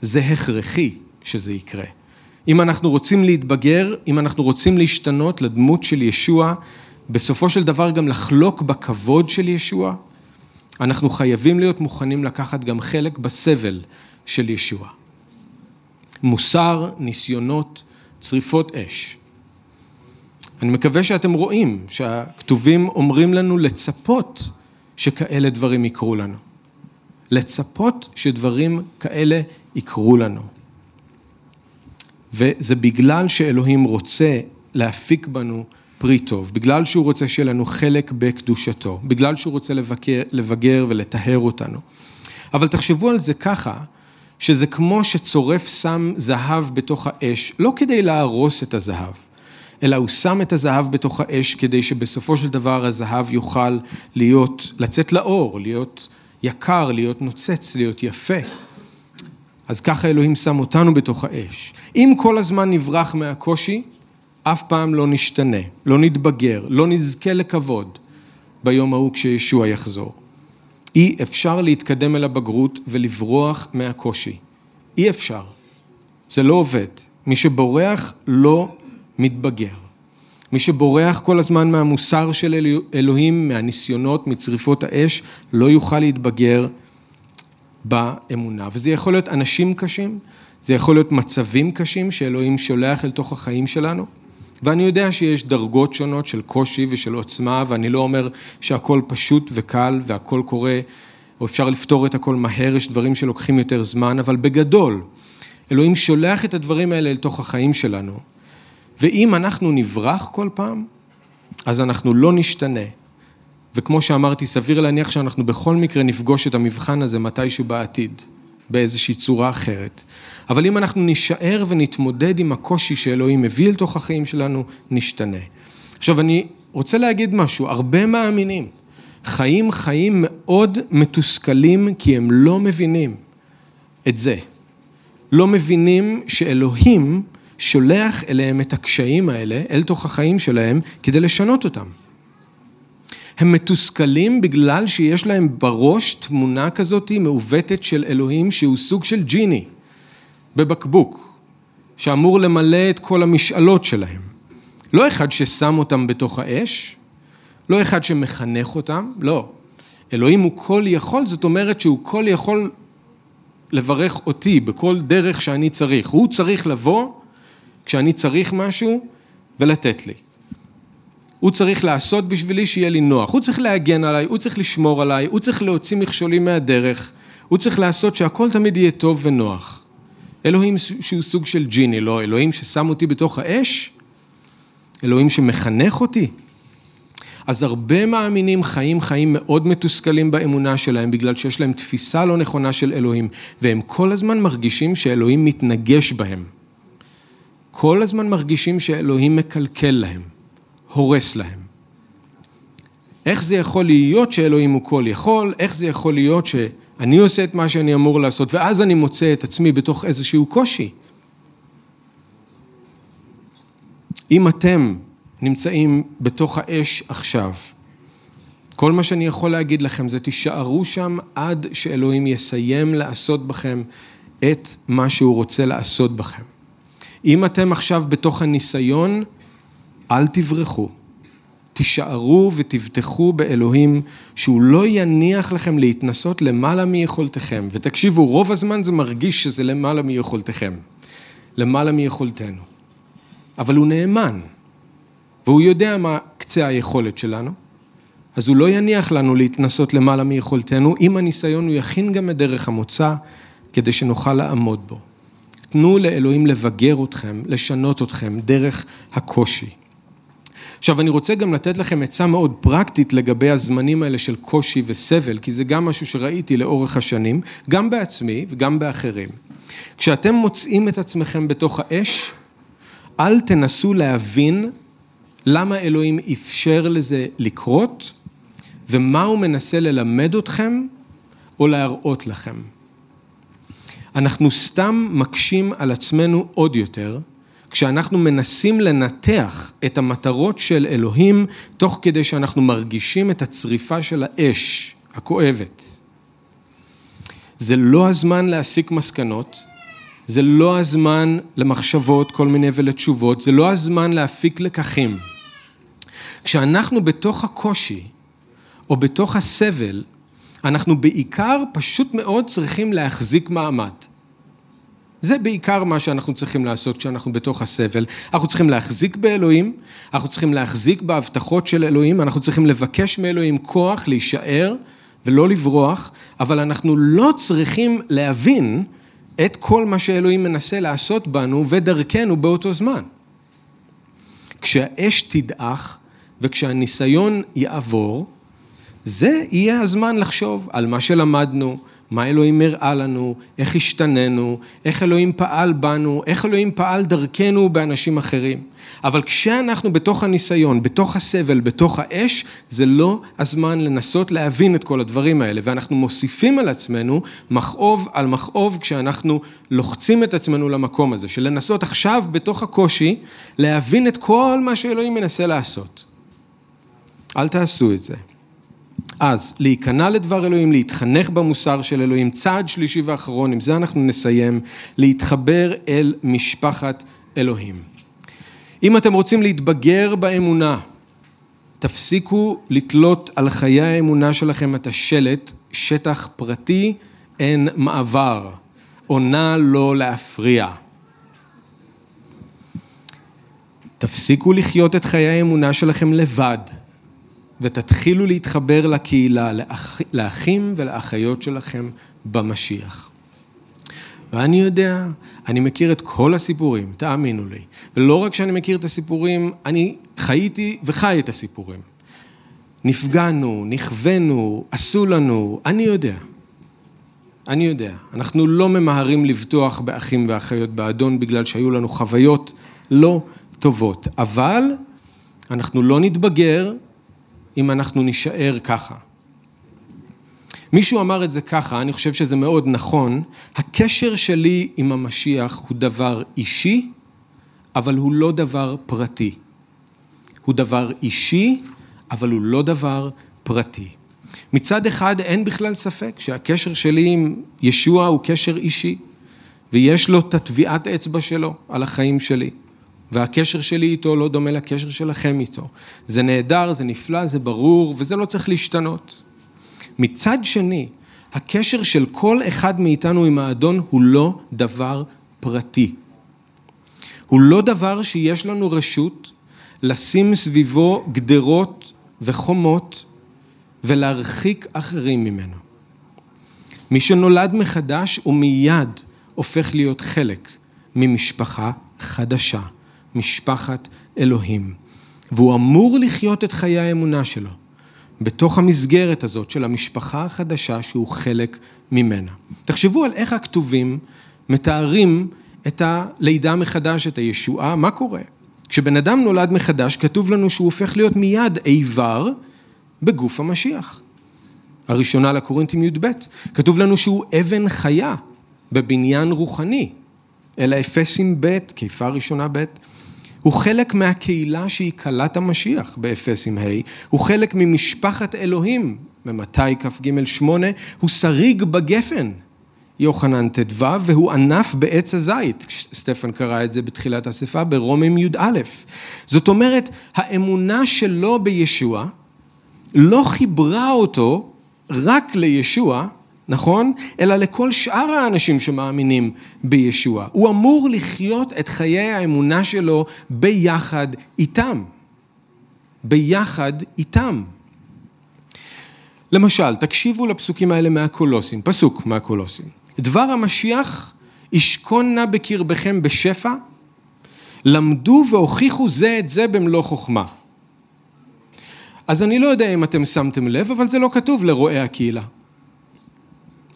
זה הכרחי שזה יקרה. אם אנחנו רוצים להתבגר, אם אנחנו רוצים להשתנות לדמות של ישוע, בסופו של דבר גם לחלוק בכבוד של ישוע, אנחנו חייבים להיות מוכנים לקחת גם חלק בסבל של ישוע. מוסר, ניסיונות, צריפות אש. אני מקווה שאתם רואים שהכתובים אומרים לנו לצפות שכאלה דברים יקרו לנו. לצפות שדברים כאלה יקרו לנו. וזה בגלל שאלוהים רוצה להפיק בנו פרי טוב, בגלל שהוא רוצה שיהיה לנו חלק בקדושתו, בגלל שהוא רוצה לבקר, לבגר ולטהר אותנו. אבל תחשבו על זה ככה, שזה כמו שצורף שם זהב בתוך האש, לא כדי להרוס את הזהב, אלא הוא שם את הזהב בתוך האש כדי שבסופו של דבר הזהב יוכל להיות, לצאת לאור, להיות יקר, להיות נוצץ, להיות יפה. אז ככה אלוהים שם אותנו בתוך האש. אם כל הזמן נברח מהקושי, אף פעם לא נשתנה, לא נתבגר, לא נזכה לכבוד ביום ההוא כשישוע יחזור. אי אפשר להתקדם אל הבגרות ולברוח מהקושי. אי אפשר. זה לא עובד. מי שבורח לא מתבגר. מי שבורח כל הזמן מהמוסר של אלוהים, מהניסיונות, מצריפות האש, לא יוכל להתבגר באמונה. וזה יכול להיות אנשים קשים, זה יכול להיות מצבים קשים שאלוהים שולח אל תוך החיים שלנו. ואני יודע שיש דרגות שונות של קושי ושל עוצמה, ואני לא אומר שהכל פשוט וקל והכל קורה, או אפשר לפתור את הכל מהר, יש דברים שלוקחים יותר זמן, אבל בגדול, אלוהים שולח את הדברים האלה אל תוך החיים שלנו, ואם אנחנו נברח כל פעם, אז אנחנו לא נשתנה. וכמו שאמרתי, סביר להניח שאנחנו בכל מקרה נפגוש את המבחן הזה מתישהו בעתיד, באיזושהי צורה אחרת. אבל אם אנחנו נישאר ונתמודד עם הקושי שאלוהים מביא אל תוך החיים שלנו, נשתנה. עכשיו, אני רוצה להגיד משהו, הרבה מאמינים חיים חיים מאוד מתוסכלים כי הם לא מבינים את זה. לא מבינים שאלוהים שולח אליהם את הקשיים האלה, אל תוך החיים שלהם, כדי לשנות אותם. הם מתוסכלים בגלל שיש להם בראש תמונה כזאת מעוותת של אלוהים שהוא סוג של ג'יני בבקבוק, שאמור למלא את כל המשאלות שלהם. לא אחד ששם אותם בתוך האש, לא אחד שמחנך אותם, לא. אלוהים הוא כל יכול, זאת אומרת שהוא כל יכול לברך אותי בכל דרך שאני צריך. הוא צריך לבוא כשאני צריך משהו ולתת לי. הוא צריך לעשות בשבילי שיהיה לי נוח, הוא צריך להגן עליי, הוא צריך לשמור עליי, הוא צריך להוציא מכשולים מהדרך, הוא צריך לעשות שהכל תמיד יהיה טוב ונוח. אלוהים שהוא סוג של ג'יני, לא אלוהים ששם אותי בתוך האש, אלוהים שמחנך אותי. אז הרבה מאמינים חיים חיים מאוד מתוסכלים באמונה שלהם, בגלל שיש להם תפיסה לא נכונה של אלוהים, והם כל הזמן מרגישים שאלוהים מתנגש בהם. כל הזמן מרגישים שאלוהים מקלקל להם, הורס להם. איך זה יכול להיות שאלוהים הוא כל יכול? איך זה יכול להיות שאני עושה את מה שאני אמור לעשות, ואז אני מוצא את עצמי בתוך איזשהו קושי? אם אתם נמצאים בתוך האש עכשיו, כל מה שאני יכול להגיד לכם זה תישארו שם עד שאלוהים יסיים לעשות בכם את מה שהוא רוצה לעשות בכם. אם אתם עכשיו בתוך הניסיון, אל תברחו. תישארו ותבטחו באלוהים שהוא לא יניח לכם להתנסות למעלה מיכולתכם. ותקשיבו, רוב הזמן זה מרגיש שזה למעלה מיכולתכם. למעלה מיכולתנו. אבל הוא נאמן, והוא יודע מה קצה היכולת שלנו, אז הוא לא יניח לנו להתנסות למעלה מיכולתנו, עם הניסיון הוא יכין גם את דרך המוצא כדי שנוכל לעמוד בו. תנו לאלוהים לבגר אתכם, לשנות אתכם דרך הקושי. עכשיו, אני רוצה גם לתת לכם עצה מאוד פרקטית לגבי הזמנים האלה של קושי וסבל, כי זה גם משהו שראיתי לאורך השנים, גם בעצמי וגם באחרים. כשאתם מוצאים את עצמכם בתוך האש, אל תנסו להבין למה אלוהים אפשר לזה לקרות, ומה הוא מנסה ללמד אתכם או להראות לכם. אנחנו סתם מקשים על עצמנו עוד יותר, כשאנחנו מנסים לנתח את המטרות של אלוהים, תוך כדי שאנחנו מרגישים את הצריפה של האש הכואבת. זה לא הזמן להסיק מסקנות, זה לא הזמן למחשבות כל מיני ולתשובות, זה לא הזמן להפיק לקחים. כשאנחנו בתוך הקושי, או בתוך הסבל, אנחנו בעיקר פשוט מאוד צריכים להחזיק מעמד. זה בעיקר מה שאנחנו צריכים לעשות כשאנחנו בתוך הסבל. אנחנו צריכים להחזיק באלוהים, אנחנו צריכים להחזיק בהבטחות של אלוהים, אנחנו צריכים לבקש מאלוהים כוח להישאר ולא לברוח, אבל אנחנו לא צריכים להבין את כל מה שאלוהים מנסה לעשות בנו ודרכנו באותו זמן. כשהאש תדעך וכשהניסיון יעבור, זה יהיה הזמן לחשוב על מה שלמדנו, מה אלוהים הראה לנו, איך השתננו, איך אלוהים פעל בנו, איך אלוהים פעל דרכנו באנשים אחרים. אבל כשאנחנו בתוך הניסיון, בתוך הסבל, בתוך האש, זה לא הזמן לנסות להבין את כל הדברים האלה. ואנחנו מוסיפים על עצמנו מכאוב על מכאוב כשאנחנו לוחצים את עצמנו למקום הזה, של לנסות עכשיו בתוך הקושי להבין את כל מה שאלוהים מנסה לעשות. אל תעשו את זה. אז להיכנע לדבר אלוהים, להתחנך במוסר של אלוהים, צעד שלישי ואחרון, עם זה אנחנו נסיים, להתחבר אל משפחת אלוהים. אם אתם רוצים להתבגר באמונה, תפסיקו לתלות על חיי האמונה שלכם את השלט, שטח פרטי, אין מעבר, עונה לא להפריע. תפסיקו לחיות את חיי האמונה שלכם לבד. ותתחילו להתחבר לקהילה, לאח, לאחים ולאחיות שלכם במשיח. ואני יודע, אני מכיר את כל הסיפורים, תאמינו לי. ולא רק שאני מכיר את הסיפורים, אני חייתי וחי את הסיפורים. נפגענו, נכוונו, עשו לנו, אני יודע. אני יודע. אנחנו לא ממהרים לבטוח באחים ואחיות באדון בגלל שהיו לנו חוויות לא טובות. אבל אנחנו לא נתבגר אם אנחנו נישאר ככה. מישהו אמר את זה ככה, אני חושב שזה מאוד נכון, הקשר שלי עם המשיח הוא דבר אישי, אבל הוא לא דבר פרטי. הוא דבר אישי, אבל הוא לא דבר פרטי. מצד אחד אין בכלל ספק שהקשר שלי עם ישוע הוא קשר אישי, ויש לו את הטביעת אצבע שלו על החיים שלי. והקשר שלי איתו לא דומה לקשר שלכם איתו. זה נהדר, זה נפלא, זה ברור, וזה לא צריך להשתנות. מצד שני, הקשר של כל אחד מאיתנו עם האדון הוא לא דבר פרטי. הוא לא דבר שיש לנו רשות לשים סביבו גדרות וחומות ולהרחיק אחרים ממנו. מי שנולד מחדש הוא מיד הופך להיות חלק ממשפחה חדשה. משפחת אלוהים. והוא אמור לחיות את חיי האמונה שלו, בתוך המסגרת הזאת של המשפחה החדשה שהוא חלק ממנה. תחשבו על איך הכתובים מתארים את הלידה מחדש, את הישועה, מה קורה? כשבן אדם נולד מחדש, כתוב לנו שהוא הופך להיות מיד איבר בגוף המשיח. הראשונה לקורינתים י"ב, כתוב לנו שהוא אבן חיה בבניין רוחני. אל האפסים ב', כיפה ראשונה ב', הוא חלק מהקהילה שהיא כלת המשיח באפסים ה', הוא חלק ממשפחת אלוהים במתי כ"ג שמונה, הוא שריג בגפן יוחנן ט"ו, והוא ענף בעץ הזית, סטפן קרא את זה בתחילת האספה, ברומים י"א. זאת אומרת, האמונה שלו בישוע לא חיברה אותו רק לישוע, נכון? אלא לכל שאר האנשים שמאמינים בישוע. הוא אמור לחיות את חיי האמונה שלו ביחד איתם. ביחד איתם. למשל, תקשיבו לפסוקים האלה מהקולוסים, פסוק מהקולוסים. דבר המשיח ישכון נא בקרבכם בשפע, למדו והוכיחו זה את זה במלוא חוכמה. אז אני לא יודע אם אתם שמתם לב, אבל זה לא כתוב לרועי הקהילה.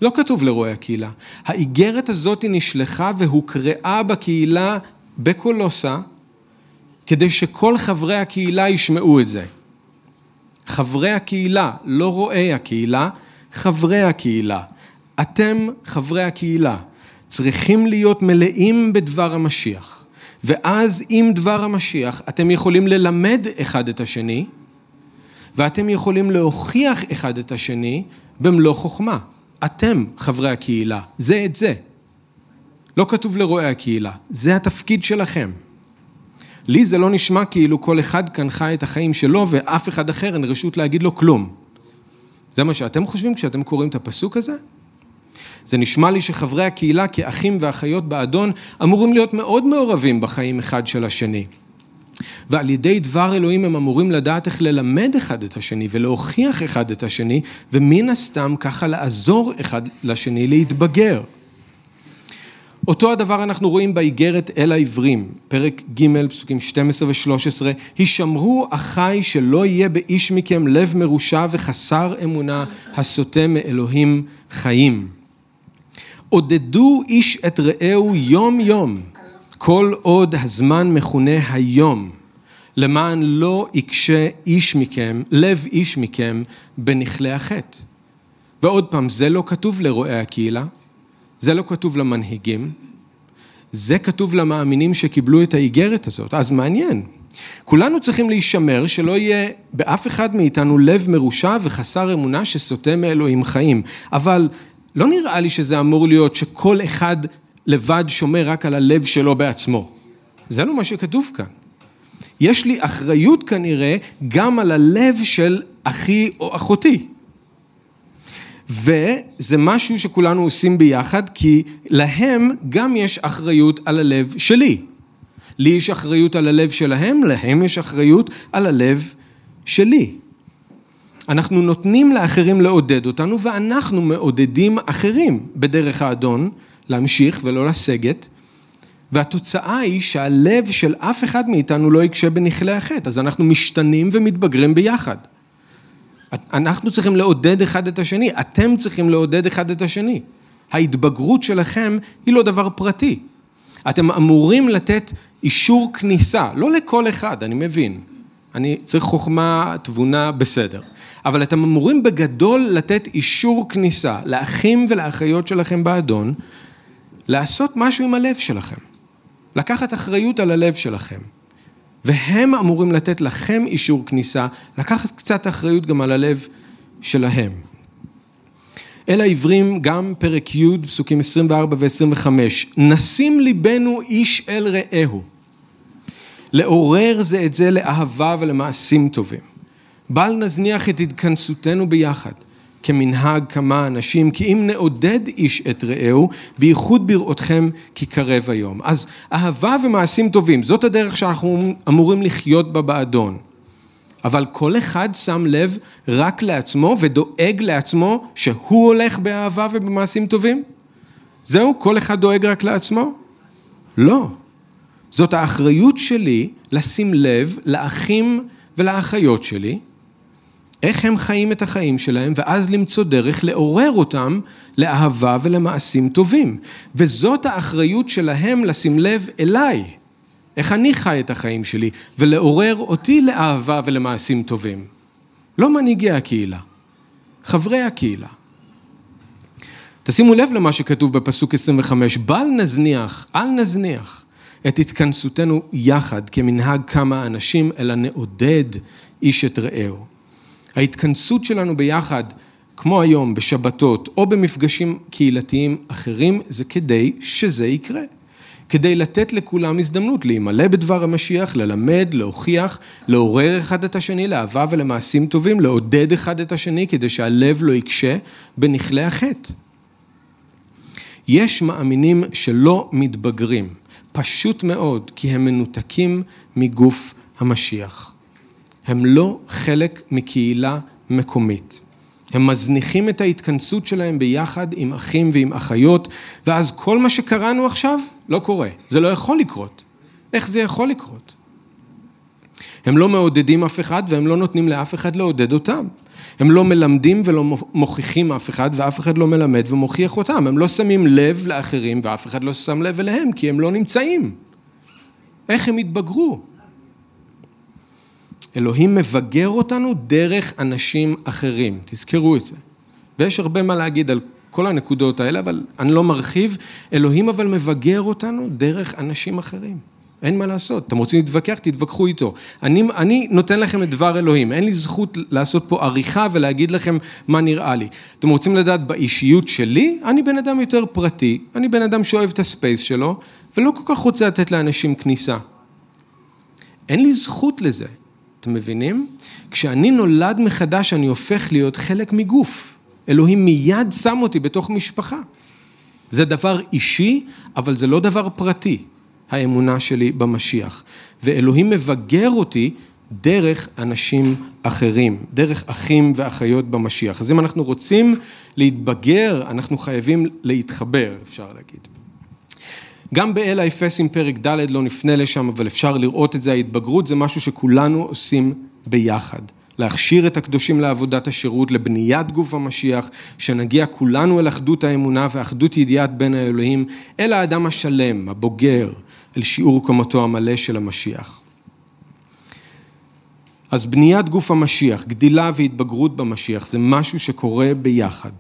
לא כתוב לרועי הקהילה. האיגרת הזאת נשלחה והוקראה בקהילה בקולוסה, כדי שכל חברי הקהילה ישמעו את זה. חברי הקהילה, לא רועי הקהילה, חברי הקהילה. אתם, חברי הקהילה, צריכים להיות מלאים בדבר המשיח. ואז עם דבר המשיח אתם יכולים ללמד אחד את השני, ואתם יכולים להוכיח אחד את השני במלוא חוכמה. אתם, חברי הקהילה, זה את זה. לא כתוב לרועי הקהילה, זה התפקיד שלכם. לי זה לא נשמע כאילו כל אחד כאן חי את החיים שלו ואף אחד אחר אין רשות להגיד לו כלום. זה מה שאתם חושבים כשאתם קוראים את הפסוק הזה? זה נשמע לי שחברי הקהילה כאחים ואחיות באדון אמורים להיות מאוד מעורבים בחיים אחד של השני. ועל ידי דבר אלוהים הם אמורים לדעת איך ללמד אחד את השני ולהוכיח אחד את השני, ומן הסתם ככה לעזור אחד לשני להתבגר. אותו הדבר אנחנו רואים באיגרת אל העברים, פרק ג', פסוקים 12 ו-13, הישמרו אחי שלא יהיה באיש מכם לב מרושע וחסר אמונה הסוטה מאלוהים חיים. עודדו איש את רעהו יום יום, כל עוד הזמן מכונה היום, למען לא יקשה איש מכם, לב איש מכם, בנכלי החטא. ועוד פעם, זה לא כתוב לרועי הקהילה, זה לא כתוב למנהיגים, זה כתוב למאמינים שקיבלו את האיגרת הזאת. אז מעניין. כולנו צריכים להישמר שלא יהיה באף אחד מאיתנו לב מרושע וחסר אמונה שסוטה מאלוהים חיים. אבל לא נראה לי שזה אמור להיות שכל אחד לבד שומר רק על הלב שלו בעצמו. זה לא מה שכתוב כאן. יש לי אחריות כנראה גם על הלב של אחי או אחותי. וזה משהו שכולנו עושים ביחד, כי להם גם יש אחריות על הלב שלי. לי יש אחריות על הלב שלהם, להם יש אחריות על הלב שלי. אנחנו נותנים לאחרים לעודד אותנו, ואנחנו מעודדים אחרים בדרך האדון להמשיך ולא לסגת, והתוצאה היא שהלב של אף אחד מאיתנו לא יקשה בנכלי החטא, אז אנחנו משתנים ומתבגרים ביחד. אנחנו צריכים לעודד אחד את השני, אתם צריכים לעודד אחד את השני. ההתבגרות שלכם היא לא דבר פרטי. אתם אמורים לתת אישור כניסה, לא לכל אחד, אני מבין. אני צריך חוכמה, תבונה, בסדר. אבל אתם אמורים בגדול לתת אישור כניסה לאחים ולאחיות שלכם באדון, לעשות משהו עם הלב שלכם. לקחת אחריות על הלב שלכם. והם אמורים לתת לכם אישור כניסה, לקחת קצת אחריות גם על הלב שלהם. אל העברים, גם פרק י', פסוקים 24 ו-25, נשים ליבנו איש אל רעהו, לעורר זה את זה לאהבה ולמעשים טובים. בל נזניח את התכנסותנו ביחד, כמנהג כמה אנשים, כי אם נעודד איש את רעהו, בייחוד בראותכם כי קרב היום. אז אהבה ומעשים טובים, זאת הדרך שאנחנו אמורים לחיות בה באדון. אבל כל אחד שם לב רק לעצמו ודואג לעצמו שהוא הולך באהבה ובמעשים טובים? זהו? כל אחד דואג רק לעצמו? לא. זאת האחריות שלי לשים לב לאחים ולאחיות שלי, איך הם חיים את החיים שלהם, ואז למצוא דרך לעורר אותם לאהבה ולמעשים טובים. וזאת האחריות שלהם לשים לב אליי, איך אני חי את החיים שלי, ולעורר אותי לאהבה ולמעשים טובים. לא מנהיגי הקהילה, חברי הקהילה. תשימו לב למה שכתוב בפסוק 25, בל נזניח, אל נזניח את התכנסותנו יחד כמנהג כמה אנשים, אלא נעודד איש את רעהו. ההתכנסות שלנו ביחד, כמו היום, בשבתות או במפגשים קהילתיים אחרים, זה כדי שזה יקרה. כדי לתת לכולם הזדמנות להימלא בדבר המשיח, ללמד, להוכיח, לעורר אחד את השני לאהבה ולמעשים טובים, לעודד אחד את השני כדי שהלב לא יקשה בנכלי החטא. יש מאמינים שלא מתבגרים, פשוט מאוד, כי הם מנותקים מגוף המשיח. הם לא חלק מקהילה מקומית. הם מזניחים את ההתכנסות שלהם ביחד עם אחים ועם אחיות, ואז כל מה שקראנו עכשיו לא קורה. זה לא יכול לקרות. איך זה יכול לקרות? הם לא מעודדים אף אחד והם לא נותנים לאף אחד לעודד אותם. הם לא מלמדים ולא מוכיחים אף אחד ואף אחד לא מלמד ומוכיח אותם. הם לא שמים לב לאחרים ואף אחד לא שם לב אליהם כי הם לא נמצאים. איך הם יתבגרו? אלוהים מבגר אותנו דרך אנשים אחרים, תזכרו את זה. ויש הרבה מה להגיד על כל הנקודות האלה, אבל אני לא מרחיב. אלוהים אבל מבגר אותנו דרך אנשים אחרים. אין מה לעשות. אתם רוצים להתווכח? תתווכחו איתו. אני, אני נותן לכם את דבר אלוהים. אין לי זכות לעשות פה עריכה ולהגיד לכם מה נראה לי. אתם רוצים לדעת באישיות שלי? אני בן אדם יותר פרטי. אני בן אדם שאוהב את הספייס שלו, ולא כל כך רוצה לתת לאנשים כניסה. אין לי זכות לזה. אתם מבינים? כשאני נולד מחדש, אני הופך להיות חלק מגוף. אלוהים מיד שם אותי בתוך משפחה. זה דבר אישי, אבל זה לא דבר פרטי, האמונה שלי במשיח. ואלוהים מבגר אותי דרך אנשים אחרים, דרך אחים ואחיות במשיח. אז אם אנחנו רוצים להתבגר, אנחנו חייבים להתחבר, אפשר להגיד. גם באל האפסים פרק ד' לא נפנה לשם, אבל אפשר לראות את זה, ההתבגרות זה משהו שכולנו עושים ביחד. להכשיר את הקדושים לעבודת השירות, לבניית גוף המשיח, שנגיע כולנו אל אחדות האמונה ואחדות ידיעת בין האלוהים, אל האדם השלם, הבוגר, אל שיעור קומתו המלא של המשיח. אז בניית גוף המשיח, גדילה והתבגרות במשיח, זה משהו שקורה ביחד.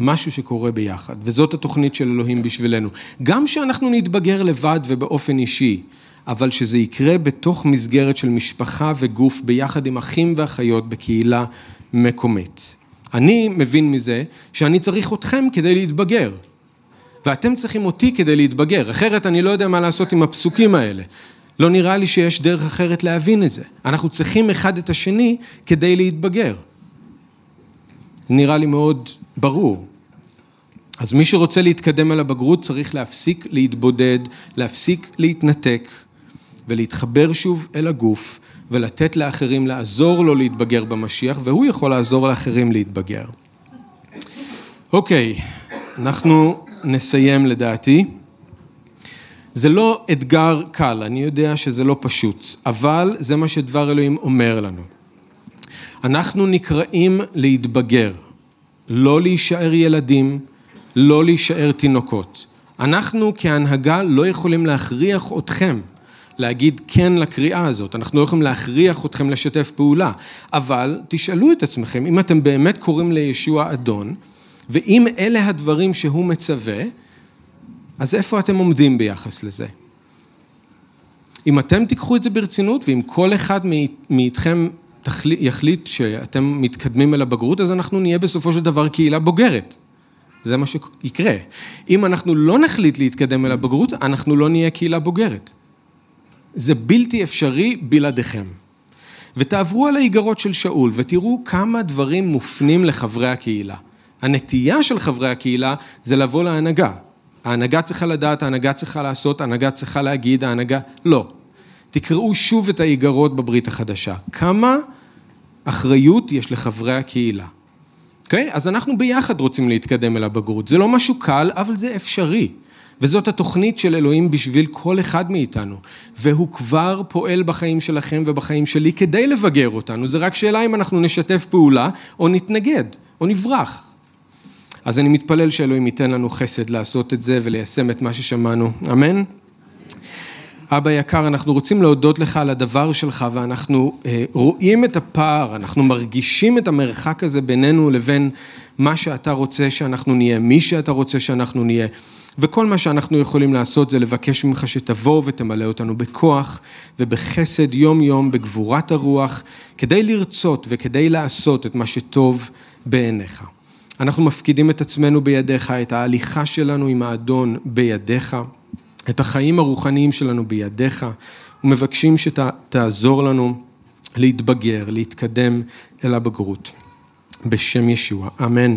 משהו שקורה ביחד, וזאת התוכנית של אלוהים בשבילנו. גם שאנחנו נתבגר לבד ובאופן אישי, אבל שזה יקרה בתוך מסגרת של משפחה וגוף ביחד עם אחים ואחיות בקהילה מקומית. אני מבין מזה שאני צריך אתכם כדי להתבגר, ואתם צריכים אותי כדי להתבגר, אחרת אני לא יודע מה לעשות עם הפסוקים האלה. לא נראה לי שיש דרך אחרת להבין את זה. אנחנו צריכים אחד את השני כדי להתבגר. נראה לי מאוד ברור. אז מי שרוצה להתקדם על הבגרות צריך להפסיק להתבודד, להפסיק להתנתק ולהתחבר שוב אל הגוף ולתת לאחרים לעזור לו להתבגר במשיח והוא יכול לעזור לאחרים להתבגר. אוקיי, אנחנו נסיים לדעתי. זה לא אתגר קל, אני יודע שזה לא פשוט, אבל זה מה שדבר אלוהים אומר לנו. אנחנו נקראים להתבגר, לא להישאר ילדים, לא להישאר תינוקות. אנחנו כהנהגה לא יכולים להכריח אתכם להגיד כן לקריאה הזאת, אנחנו לא יכולים להכריח אתכם לשתף פעולה, אבל תשאלו את עצמכם, אם אתם באמת קוראים לישוע אדון, ואם אלה הדברים שהוא מצווה, אז איפה אתם עומדים ביחס לזה? אם אתם תיקחו את זה ברצינות, ואם כל אחד מאיתכם יחליט שאתם מתקדמים אל הבגרות, אז אנחנו נהיה בסופו של דבר קהילה בוגרת. זה מה שיקרה. אם אנחנו לא נחליט להתקדם אל הבגרות, אנחנו לא נהיה קהילה בוגרת. זה בלתי אפשרי בלעדיכם. ותעברו על האיגרות של שאול ותראו כמה דברים מופנים לחברי הקהילה. הנטייה של חברי הקהילה זה לבוא להנהגה. ההנהגה צריכה לדעת, ההנהגה צריכה לעשות, ההנהגה צריכה להגיד, ההנהגה... לא. תקראו שוב את האיגרות בברית החדשה. כמה אחריות יש לחברי הקהילה. אוקיי? Okay? אז אנחנו ביחד רוצים להתקדם אל הבגרות. זה לא משהו קל, אבל זה אפשרי. וזאת התוכנית של אלוהים בשביל כל אחד מאיתנו. והוא כבר פועל בחיים שלכם ובחיים שלי כדי לבגר אותנו. זה רק שאלה אם אנחנו נשתף פעולה או נתנגד או נברח. אז אני מתפלל שאלוהים ייתן לנו חסד לעשות את זה וליישם את מה ששמענו. אמן? אבא יקר, אנחנו רוצים להודות לך על הדבר שלך ואנחנו אה, רואים את הפער, אנחנו מרגישים את המרחק הזה בינינו לבין מה שאתה רוצה שאנחנו נהיה, מי שאתה רוצה שאנחנו נהיה. וכל מה שאנחנו יכולים לעשות זה לבקש ממך שתבוא ותמלא אותנו בכוח ובחסד יום-יום, בגבורת הרוח, כדי לרצות וכדי לעשות את מה שטוב בעיניך. אנחנו מפקידים את עצמנו בידיך, את ההליכה שלנו עם האדון בידיך. את החיים הרוחניים שלנו בידיך, ומבקשים שתעזור לנו להתבגר, להתקדם אל הבגרות. בשם ישוע, אמן.